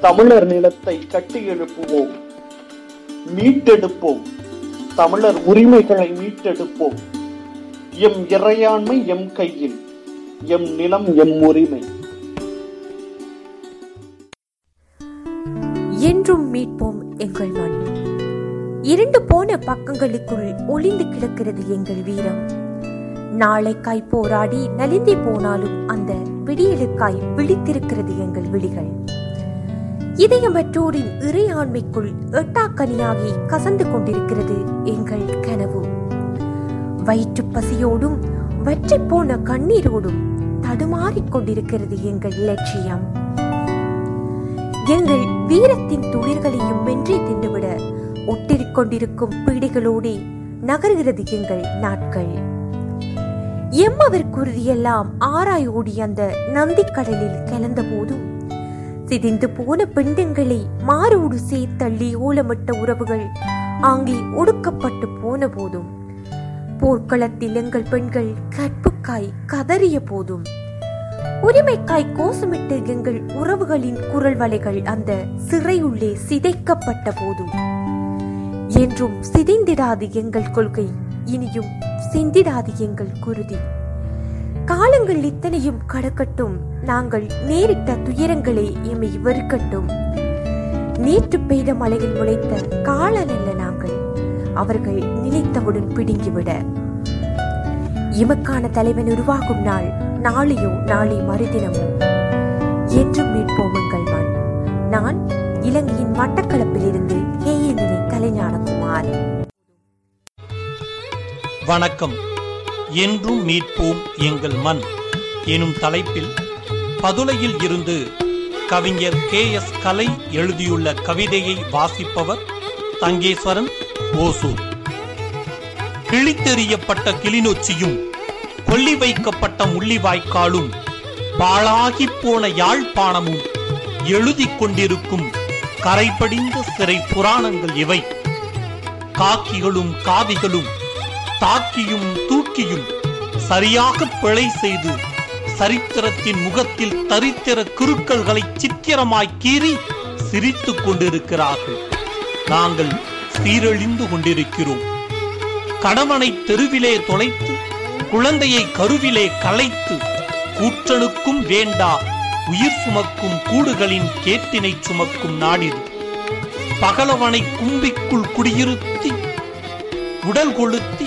Speaker 7: தமிழர் நிலத்தை கட்டி எழுப்புவோம். மீட்டெடுப்போம். தமிழர் உரிமைகளை மீட்டெடுப்போம். எம் இறையாண்மை எம் கையில் எம் நிலம் எம் உரிமை.
Speaker 8: என்றும் மீட்போம் எங்கள் மண். இரண்டு போன பக்கங்களுக்குள் ஒளிந்து கிடக்கிறது எங்கள் வீரம். நாளைக்காய் போராடி நலிந்தே போனாலும் அந்த விடியலுக்காய் விழித்திருக்கிறது எங்கள் விழிகள். இதயமற்றோரின் இறையாண்மைக்குள் எட்டாக்கனியாகி கசந்து கொண்டிருக்கிறது எங்கள் கனவு. வயிற்றுப் பசியோடும் வற்றிப் போன கண்ணீரோடும் தடுமாறிக் கொண்டிருக்கிறது எங்கள் லட்சியம். எங்கள் வீரத்தின் துளிர்களையும் வென்றே தின்றுவிட ஒட்டிக்கொண்டிருக்கும் பீடைகளோடே நகர்கிறது எங்கள் நாட்கள். எம்மவர்குருதியெல்லாம் ஆராய் ஓடி அந்த நந்திக்கடலில் கலந்த போதும் சிதைந்து போன பெண்டங்களை மாரோடு சேர்த்தள்ளி ஓலமிட்ட உறவுகள் ஆங்கே ஒடுக்கப்பட்டு போன போதும் போர்க்களத்தில் எங்கள் பெண்கள் கற்புக்காய் கதறிய போதும். உரிமைக்காய் கோசமிட்டு எங்கள் உறவுகளின் குரல் வலைகள் அந்த சிறையுள்ளே சிதைக்கப்பட்ட போதும். என்றும் சிதைந்திடாது எங்கள் கொள்கை. இனியும் சிந்திடாது எங்கள் குருதி. காலங்கள் இத்தனையும் கடக்கட்டும். நாங்கள் நேரிட்ட துயரங்களே எம்மை வெறுக்கட்டும். நேற்று பெய்த மலையில் முளைத்த காலன் அல்ல நாங்கள். அவர்கள் நினைத்தவுடன் பிடுங்கிவிட. எமக்கான தலைவன் உருவாகும் நாள் நாளையோ நாளை மறுதினமோ. என்றும் மீட்போம் எங்கள் மண். நான் இலங்கையின் மட்டக்களப்பிலிருந்து
Speaker 9: வணக்கம். என்றும் மீட்போம் எங்கள் மண். எனும் தலைப்பில் பதுளையில் இருந்து கவிஞர் கே. எஸ். கலை எழுதியுள்ள கவிதையை வாசிப்பவர் தங்கேஸ்வரன் ஓசூர். கிழித்தெறியப்பட்ட கிளிநொச்சியும் கொல்லி வைக்கப்பட்ட முள்ளிவாய்க்காலும் பாழாகி போன யாழ்ப்பாணமும் எழுதிக் கொண்டிருக்கும் கரைபடிந்த சிறை புராணங்கள் இவை. காக்கிகளும் காவிகளும் தாக்கியும் தூக்கியும் சரியாக பிழை செய்து சரித்திரத்தின் முகத்தில் தரித்திர குருக்கள்களை சித்திரமாய் கீறி சிரித்துக் கொண்டிருக்கிறார்கள். நாங்கள் சீரழிந்து கொண்டிருக்கிறோம். கணவனை தெருவிலே தொலைத்து குழந்தையை கருவிலே களைத்து கூற்றனுக்கும் வேண்டா உயிர் சுமக்கும் கூடுகளின் கேட்டினை சுமக்கும் நாடிது. பகலவனை கும்பிக்குள் குடியிருத்தி உடல் கொளுத்தி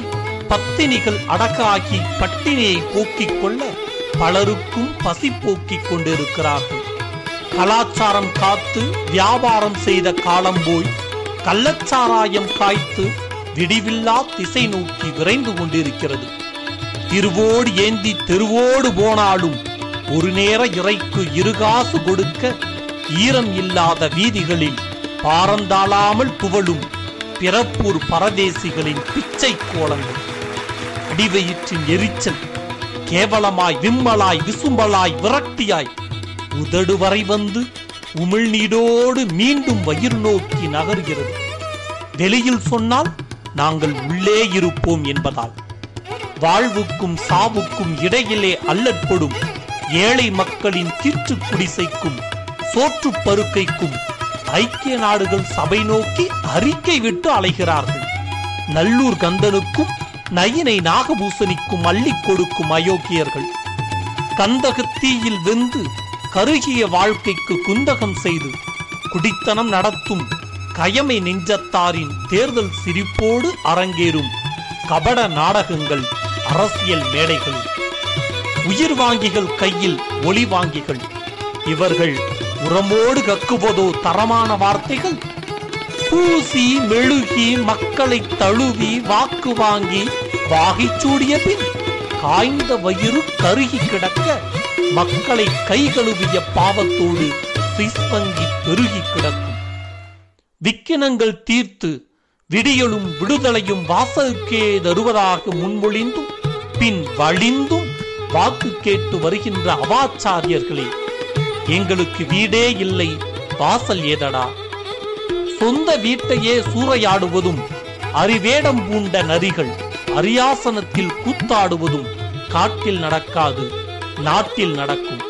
Speaker 9: பத்தினிகள் அடக்காகி பட்டினியை போக்கிக் கொள்ள பலருக்கும் பசி போக்கிக் கொண்டிருக்கிறார்கள். கலாச்சாரம் காத்து வியாபாரம் செய்த காலம் போய் கள்ளச்சாராயம் காய்த்து விடிவில்லா திசை நோக்கி விரைந்து கொண்டிருக்கிறது. திருவோடு ஏந்தி தெருவோடு போனாலும் ஒரு நேர இறைக்கு இருகாசு கொடுக்க ஈரம் இல்லாத வீதிகளில் பாரந்தாளாமல் துவளும் பிறப்பூர் பரதேசிகளின் பிச்சை கோலங்கள். அடிவயிற்றின் எரிச்சல் கேவலமாய் விம்மலாய் விசும்பலாய் விரக்தியாய் உதடு வரை வந்து உமிழ்நீடோடு மீண்டும் வயிறு நோக்கி நகர்கிறது. வெளியில் சொன்னால் நாங்கள் உள்ளே இருப்போம் என்பதால். வாழ்வுக்கும் சாவுக்கும் இடையிலே அல்லற்படும் ஏழை மக்களின் தீற்று குடிசைக்கும் சோற்று பருக்கைக்கும் ஐக்கிய நாடுகள் சபை நோக்கி அறிக்கை விட்டு அலைகிறார்கள். நல்லூர் கந்தனுக்கும் நயினை நாகபூசணிக்கும் அள்ளி கொடுக்கும் அயோக்கியர்கள். கந்தகத்தீயில் வெந்து கருகிய வாழ்க்கைக்கு குந்தகம் செய்து குடித்தனம் நடத்தும் கயமை நெஞ்சத்தாரின் தேர்தல் சிரிப்போடு அரங்கேறும் கபட நாடகங்கள் அரசியல் மேடைகள். உயிர் வாங்கிகள் கையில் ஒளி வாங்கிகள். இவர்கள் உரமோடு கக்குவதோ தரமான வார்த்தைகள்? பூசி மெழுகி மக்களை தழுவி வாக்கு வாங்கி வாகி சூடிய பின் காய்ந்த வயிறு கருகி கிடக்க மக்களை கை கழுவிய பாவத்தோடு சுவிஸ் பெருகி கிடக்கும். விக்கினங்கள் தீர்த்து விடியலும் விடுதலையும் வாசலுக்கே தருவதாக முன்மொழிந்தும் பின் வழிந்தும் வாக்கு கேட்டு வருகின்ற அவாச்சாரியர்களே எங்களுக்கு வீடே இல்லை வாசல் ஏதடா? சொந்த வீட்டையே சூறையாடுவதும் அறிவேடம் பூண்ட நரிகள் அரியாசனத்தில் கூத்தாடுவதும் காட்டில் நடக்காது நாட்டில் நடக்கும்.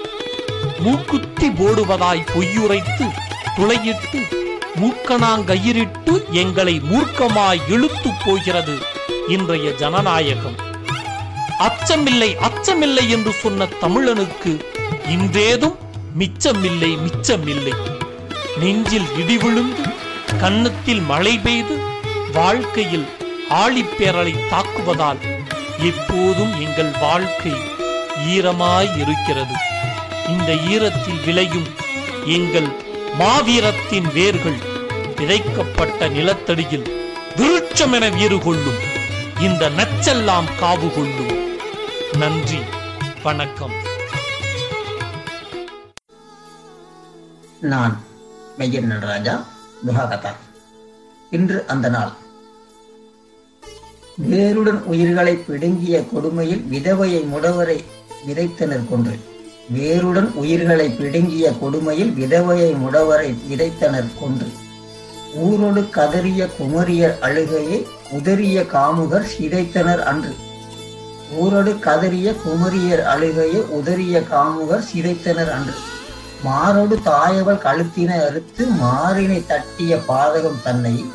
Speaker 9: மூக்குத்தி போடுவதாய் பொய்யுரைத்து துளையிட்டு மூக்கணாங்கயிரிட்டு எங்களை மூர்க்கமாய் இழுத்து போகிறது இன்றைய ஜனநாயகம். அச்சமில்லை அச்சமில்லை என்று சொன்ன தமிழனுக்கு இன்றேதும் மிச்சமில்லை மிச்சமில்லை. நெஞ்சில் இடி விழுந்து கன்னத்தில் மழை பெய்து வாழ்க்கையில் ஆழிப்பேரலை தாக்குவதால் எப்போதும் எங்கள் வாழ்க்கை ஈரமாய் இருக்கிறது. இந்த ஈரத்தில் விளையும் எங்கள் மாவீரத்தின் வேர்கள் விதைக்கப்பட்ட நிலத்தடியில் விருட்சம் என வீறு கொள்ளும் இந்த நச்செல்லாம் காவு கொள்ளும் நன்றி வணக்கம்.
Speaker 10: நான் மெய்யன் ராஜா. துஹாகதா இன்று அந்த நாள். வேருடன் உயிர்களை பிடுங்கிய கொடுமையில் விதவையை முடவரை விதைத்தனர் கொன்று. வேருடன் உயிர்களை பிடுங்கிய கொடுமையில் விதவையை முடவரை விதைத்தனர் கொன்று. ஊரோடு கதறிய குமரியர் அழுகையை உதறிய காமுகர் சிதைத்தனர் அன்று. ஊரோடு கதறிய குமரியர் அழுகையை உதறிய காமுகர் சிதைத்தனர் அன்று. மாரோடு தாயவள் கழுத்தினை அறுத்து மாறினை தட்டிய பாதகம் தன்னை.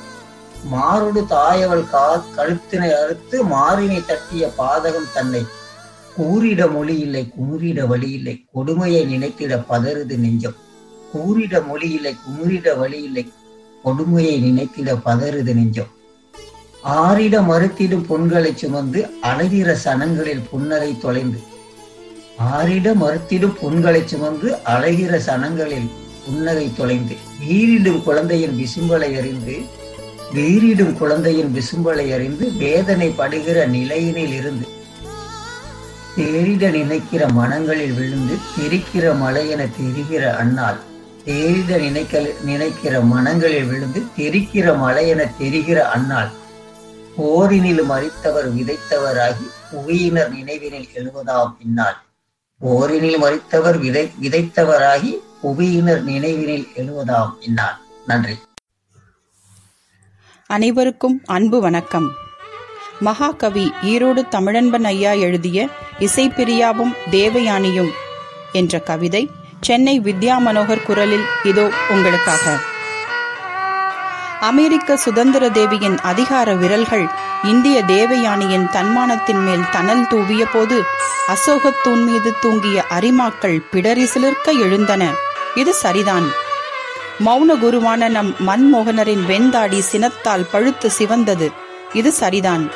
Speaker 10: மாரோடு தாயவள் கா கழுத்தினை அறுத்து மாறினை தட்டிய பாதகம் தன்னை. கூறிட மொழி இல்லை குமுறிட வழி இல்லை கொடுமையை நினைத்திட பதறுது நெஞ்சம். கூறிட மொழி இல்லை குமுறிட வழி இல்லை கொடுமையை நினைத்திட பதறுது நெஞ்சம். ஆறிட மறுத்திடும் பொன்களை சுமந்து அழகிற சனங்களில் புன்னரை தொலைந்து. ஆறிட மறுத்திடும் புண்களைச் சுமந்து அழகிற சனங்களில் புன்னகை தொலைந்து வீரிடும் குழந்தையின் விசும்பலை அறிந்து வீரிடும் குழந்தையின் விசும்பலை அறிந்து வேதனை படுகிற நிலையினில் இருந்து தேரிட நினைக்கிற மனங்களில் விழுந்து தெரிக்கிற மலை என தெரிகிற அண்ணால் தேரிட நினைக்க நினைக்கிற மனங்களில் விழுந்து தெரிக்கிற மலை என தெரிகிற அண்ணால் போரினில் மறித்தவர் விதைத்தவராகி புவியினர் நினைவினில் எழுவதாம் பின்னால். ஓரினில் மறித்தவர் விதை விதைத்தவராகி புவியினர் நினைவினில் எழுவதாம் இந்நாள். நன்றி.
Speaker 11: அனைவருக்கும் அன்பு வணக்கம். மகாகவி ஈரோடு தமிழன்பன் ஐயா எழுதிய இசைப்பிரியாவும் தேவயானியும் என்ற கவிதை சென்னை வித்யா மனோகர் குரலில் இதோ உங்களுக்காக. அமெரிக்க சுதந்திர தேவியின் அதிகார விரல்கள் இந்திய தேவயானியின் தன்மானத்தின் மேல் தணல் தூவிய போது அசோகத்தூண் மீது தூங்கிய அரிமாக்கள் பிடரி சிலிர்க்க எழுந்தன. இது சரிதான். மௌன குருவான நம் மன்மோகனரின் வெண்தாடி சினத்தால் பழுத்து சிவந்தது. இது சரிதான்.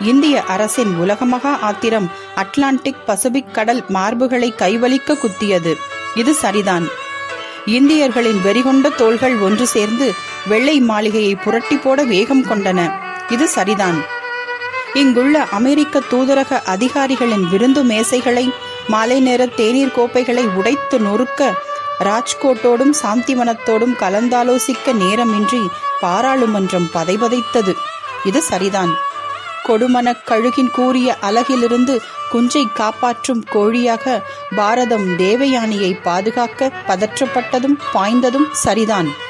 Speaker 11: இந்திய அரசின் உலகமகா ஆத்திரம் அட்லாண்டிக் பசிபிக் கடல் மார்புகளை கைவலிக்க குத்தியது. இது சரிதான். இந்தியர்களின் வெறிகொண்ட தோள்கள் ஒன்று சேர்ந்து வெள்ளை மாளிகையை புரட்டி போட வேகம் கொண்டன. இது சரிதான். இங்குள்ள அமெரிக்க தூதரக அதிகாரிகளின் விருந்து மேசைகளை மாலை நேர தேநீர் கோப்பைகளை உடைத்து நொறுக்க ராஜ்கோட்டோடும் சாந்திவனத்தோடும் கலந்தாலோசிக்க நேரமின்றி பாராளுமன்றம் பதைபதைத்தது. இது சரிதான். கொடுமனக் கழுகின் கூறிய அலகிலிருந்து குஞ்சை காப்பாற்றும் கோழியாக பாரதம் தேவயானியை பாதுகாக்க பதற்றப்பட்டதும் பாய்ந்ததும் சரிதான்.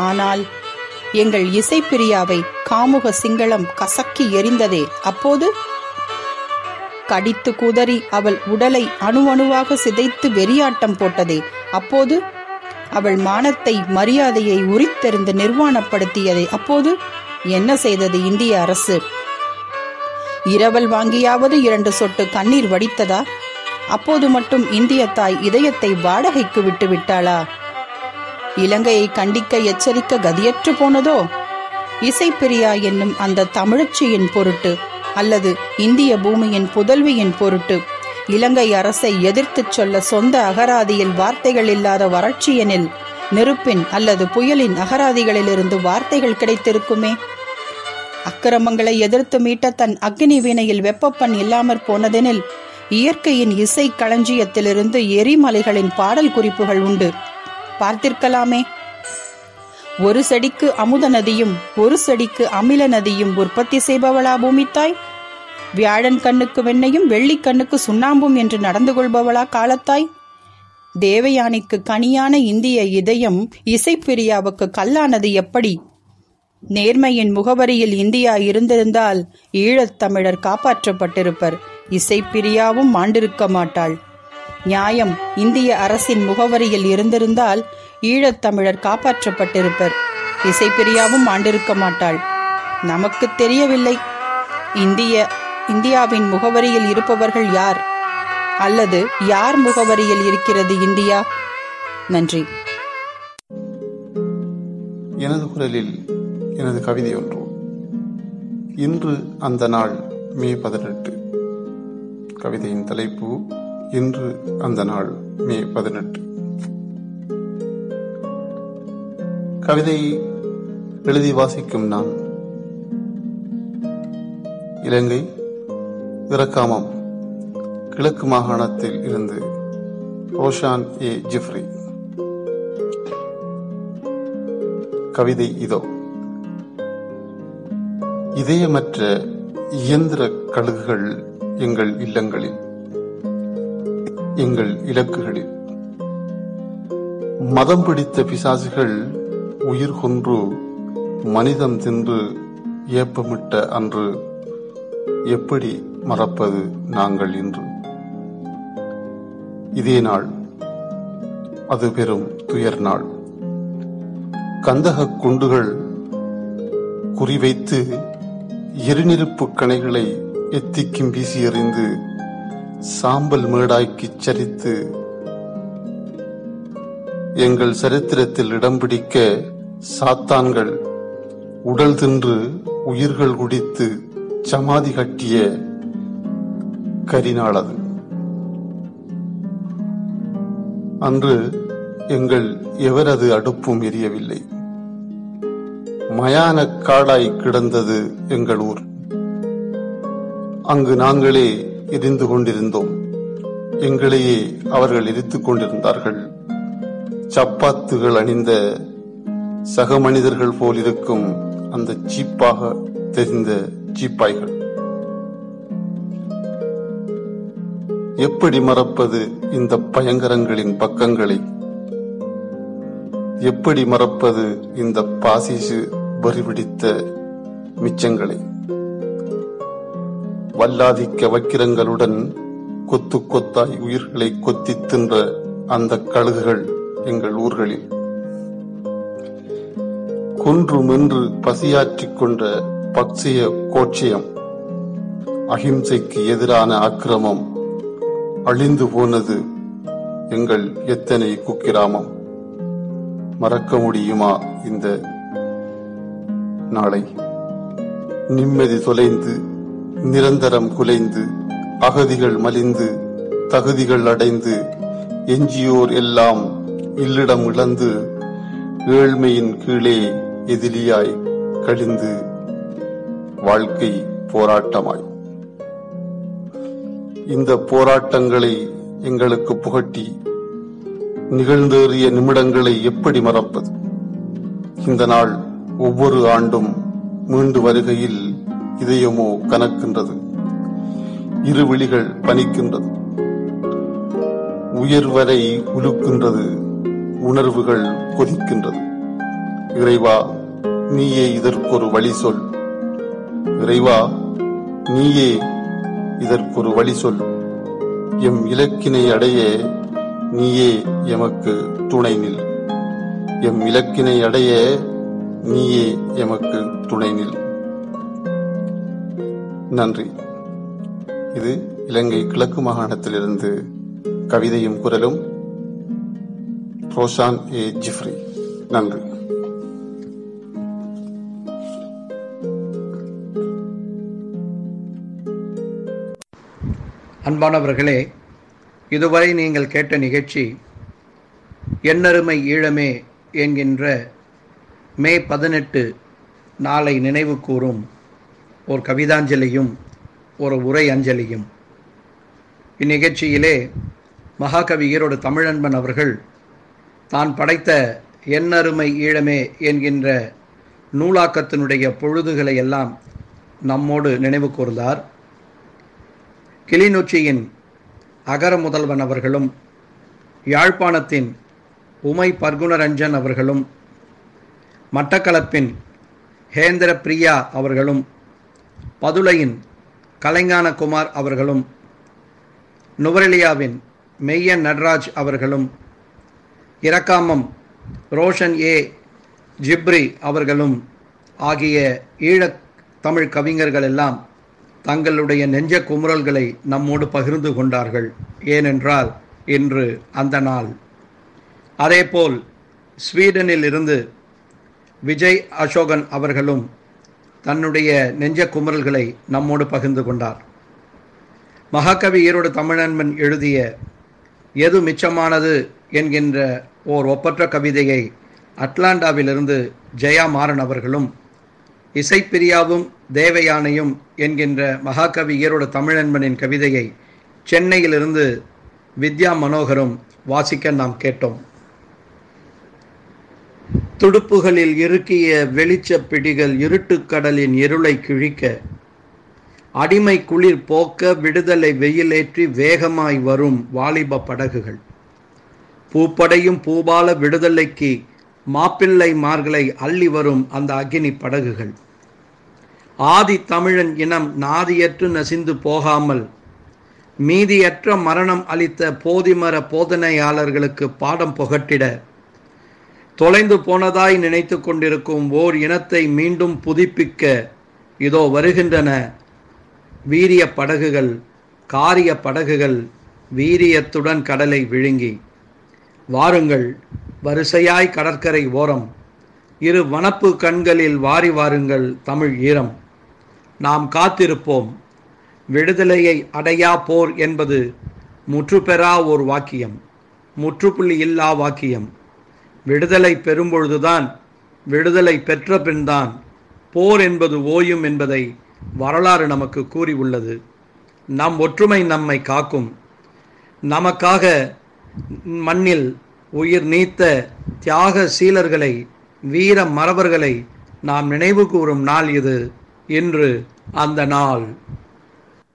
Speaker 11: ஆனால் எங்கள் இசைப்பிரியாவை காமுக சிங்களம் கசக்கி எரிந்ததே அப்போது? கடித்து குதறி அவள் உடலை அணுவணுவாக சிதைத்து வெறியாட்டம் போட்டதே அப்போது? அவள் மானத்தை மரியாதையை உரித்தெறிந்து நிர்வாணப்படுத்தியதை அப்போது? என்ன செய்தது இந்திய அரசு? இரவல் வாங்கியாவது இரண்டு சொட்டு கண்ணீர் வடித்ததா? அப்போது மட்டும் இந்திய தாய் இதயத்தை வாடகைக்கு விட்டு விட்டாளா? இலங்கையை கண்டிக்க எச்சரிக்க கதியற்று போனதோ? இசைப்பிரியா என்னும் அந்த தமிழச்சியின் பொருட்டு அல்லது இந்திய பூமியின் புதல்வியின் பொருட்டு இலங்கை அரசை எதிர்த்துச் சொல்ல சொந்த அகராதியில் வார்த்தைகள் இல்லாத வறட்சியனில் நெருப்பின் அல்லது புயலின் அகராதிகளிலிருந்து வார்த்தைகள் கிடைத்திருக்குமே? அக்கிரமங்களை எதிர்த்து மீட்ட தன் அக்னி வீணையில் வெப்பப்பன் இல்லாமற் போனதெனில் இயற்கையின் இசை களஞ்சியத்திலிருந்து எரிமலைகளின் பாடல் குறிப்புகள் உண்டு. பார்த்திருக்கலாமே. ஒரு செடிக்கு அமுத நதியும் ஒரு செடிக்கு அமில நதியும் உற்பத்தி செய்பவளா பூமித்தாய்? வியாழன் கண்ணுக்கு வெண்ணையும் வெள்ளி கண்ணுக்கு சுண்ணாம்பும் என்று நடந்து கொள்பவளா காலத்தாய்? தேவயானிக்கு கனியான இந்திய இதயம் இசைப்பிரியாவுக்கு கல்லானது எப்படி? நேர்மையின் முகவரியில் இந்தியா இருந்திருந்தால் ஈழத்தமிழர் காப்பாற்றப்பட்டிருப்பர். இசைப்பிரியாவும் மாண்டிருக்க மாட்டாள். நியாயம் இந்திய அரசின் முகவரியில் இருந்திருந்தால் ஈழத் தமிழர் காப்பாற்றப்பட்டிருப்பர். இசைப்பிரியாவும் ஆண்டிருக்க மாட்டாள். நமக்கு தெரியவில்லை. இந்திய இந்தியாவின் முகவரியில் இருப்பவர்கள் யார்? அல்லது யார் முகவரியில் இருக்கிறது இந்தியா? நன்றி.
Speaker 12: எனது குரலில் எனது கவிதை ஒன்று. இன்று அந்த நாள் மே பதினெட்டு. கவிதையின் தலைப்பு இன்று அந்த நாள் மே பதினெட்டு. கவிதை எழுதி வாசிக்கும் நான் இலங்கை இறக்காமம் கிழக்கு மாகாணத்தில் இருந்து ரோஷான் ஏ ஜிப்ரி. கவிதை இதோ. இதயமற்ற இயந்திர கழுகுகள் எங்கள் இல்லங்களில். எங்கள் இலக்குகளில். மதம் பிடித்த பிசாசுகள் உயிர் கொன்று மனிதம் தின்று ஏப்பமிட்ட அன்று எப்படி மறப்பது நாங்கள் இன்று? இதே நாள் அது பெரும் துயர் நாள். கந்தக குண்டுகள் குறிவைத்து எரிநெருப்பு கணைகளை எத்திக்கும் வீசி எறிந்து சாம்பல் மேடாய்க்குச் சரித்து எங்கள் சரித்திரத்தில் இடம் பிடிக்க சாத்தான்கள் உடல் தின்று உயிர்கள் குடித்து சமாதி கட்டிய கரிநாள் அது அன்று எங்கள் எவரது அடுப்பும் எரியவில்லை. மயான காடாய் கிடந்தது எங்கள் ஊர். அங்கு நாங்களே எரிந்து கொண்டிருந்தோம். எங்களையே அவர்கள் எரித்துக் கொண்டிருந்தார்கள். சப்பாத்துகள் அணிந்த சக மனிதர்கள் போலிருக்கும் அந்த சீப்பாக தெரிந்த சீப்பாய்கள். எப்படி மறப்பது இந்த பயங்கரங்களின் பக்கங்களை? எப்படி மறப்பது இந்த பாசிசு வரிபிடித்த மிச்சங்களை? வல்லாதிக்க வக்கிரங்களுடன் கொத்து கொத்தாய் உயிர்களை கொத்தி தின்ற அந்த கழுகுகள் எங்கள் ஊர்களில். கொன்று மென்று பசியாற்றிக் கொண்ட பக்சிய கோட்சியம் அகிம்சைக்கு எதிரான அக்கிரமம் அழிந்து போனது எங்கள் எத்தனை குக்கிராமம். மறக்க முடியுமா இந்த நாளை? நிம்மதி தொலைந்து நிரந்தரம் குலைந்து அகதிகள் மலிந்து தகுதிகள் அடைந்து எஞ்சியோர் எல்லாம் இல்லிடம் இழந்து ஏழ்மையின் கீழே எதிலியாய் கழிந்து வாழ்க்கை போராட்டமாய். இந்த போராட்டங்களை எங்களுக்கு புகட்டி நிகழ்ந்தேறிய நிமிடங்களை எப்படி மறப்பது? இந்த நாள் ஒவ்வொரு ஆண்டும் மீண்டு வருகையில் இதயமோ கனக்கின்றது. இரு விழிகள் பனிக்கின்றது. உயர்வரை உலுக்கின்றது. உணர்வுகள் கொதிக்கின்றது. இறைவா நீயே இதற்கொரு வழி சொல் இறைவா நீயே இதற்கொரு வழி சொல் எம் இலக்கினை அடைய நீயே எமக்கு துணை நில். எம் இலக்கினை அடைய நீயே எமக்கு துணை நில். நன்றி. இது இலங்கை கிழக்கு மாகாணத்திலிருந்து கவிதையும் குரலும் ரோஷான் ஏ ஜிஃப்ரி நன்றி.
Speaker 2: அன்பானவர்களே இதுவரை நீங்கள் கேட்ட நிகழ்ச்சி எண்ணருமை ஈழமே என்கின்ற மே பதினெட்டு நாளை நினைவு கூறும் ஒரு கவிதாஞ்சலியும் ஒரு உரை அஞ்சலியும். இந்நிகழ்ச்சியிலே மகாகவி ஈரோடு தமிழன்பன் அவர்கள் தான் படைத்த எண்ணருமை ஈழமே என்கின்ற நூலாக்கத்தினுடைய பொழுதுகளை எல்லாம் நம்மோடு நினைவு கூர்ந்தார். கிளிநொச்சியின் அகர முதல்வன் அவர்களும் யாழ்ப்பாணத்தின் உமை பர்குணரஞ்சன் அவர்களும் மட்டக்களப்பின் ஹேந்திர பிரியா அவர்களும் பதுளையின் கலைஞானகுமார் அவர்களும் நுவரெலியாவின் மெய்யன் நடராஜ் அவர்களும் இரக்காமம் ரோஷன் ஏ. ஜிப்ரி அவர்களும் ஆகிய ஈழத் தமிழ் கவிஞர்கள் எல்லாம் தங்களுடைய நெஞ்ச குமுறல்களை நம்மோடு பகிர்ந்து கொண்டார்கள். ஏனென்றால் இன்று அந்த நாள். அதேபோல் ஸ்வீடனில் இருந்து விஜய் அசோகன் அவர்களும் தன்னுடைய நெஞ்ச குமரல்களை நம்மோடு பகிர்ந்து கொண்டார். மகாகவி ஈரோடு தமிழன்பன் எழுதிய எது மிச்சமானது என்கின்ற ஓர் ஒப்பற்ற கவிதையை அட்லாண்டாவிலிருந்து ஜெயா மாறன் அவர்களும் இசைப்பிரியாவும் தேவயானையும் என்கின்ற மகாகவி ஈரோடு தமிழன்பனின் கவிதையை சென்னையிலிருந்து வித்யா மனோகரும் வாசிக்க நாம் கேட்டோம். துடுப்புகளில் இறுக்கிய வெளிச்சப் பிடிகள் இருட்டுக்கடலின் இருளை கிழிக்க அடிமை குளிர் போக்க விடுதலை வெயிலேற்றி வேகமாய் வரும் வாலிப படகுகள். பூப்படையும் பூபால விடுதலைக்கு மாப்பிள்ளை மார்களை அள்ளி வரும் அந்த அக்னி படகுகள். ஆதி தமிழன் இனம் நாதியற்று நசிந்து போகாமல் மீதியற்ற மரணம் அளித்த போதிமர போதனையாளர்களுக்கு பாடம் புகட்டிட தொலைந்து போனதாய் நினைத்து கொண்டிருக்கும் ஓர் இனத்தை மீண்டும் புதுப்பிக்க இதோ வருகின்றன. வீரிய படகுகள் காரிய படகுகள் வீரியத்துடன் கடலை விழுங்கி. வாருங்கள் வரிசையாய் கடற்கரை ஓரம். இரு வனப்பு கண்களில் வாரி வாருங்கள் தமிழ் ஈரம். நாம் காத்திருப்போம். விடுதலையை அடையா போர் என்பது முற்றுப்பெறா ஓர் வாக்கியம். முற்றுப்புள்ளி இல்லா வாக்கியம். விடுதலை பெறும்பொழுதுதான் விடுதலை பெற்ற பின்தான் போர் என்பது ஓயும் என்பதை வரலாறு நமக்கு கூறியுள்ளது. நம் ஒற்றுமை நம்மை காக்கும். நமக்காக மண்ணில் உயிர் நீத்த தியாக சீலர்களை வீர மரபர்களை நாம் நினைவு கூறும் நாள் இது இன்று அந்த நாள்.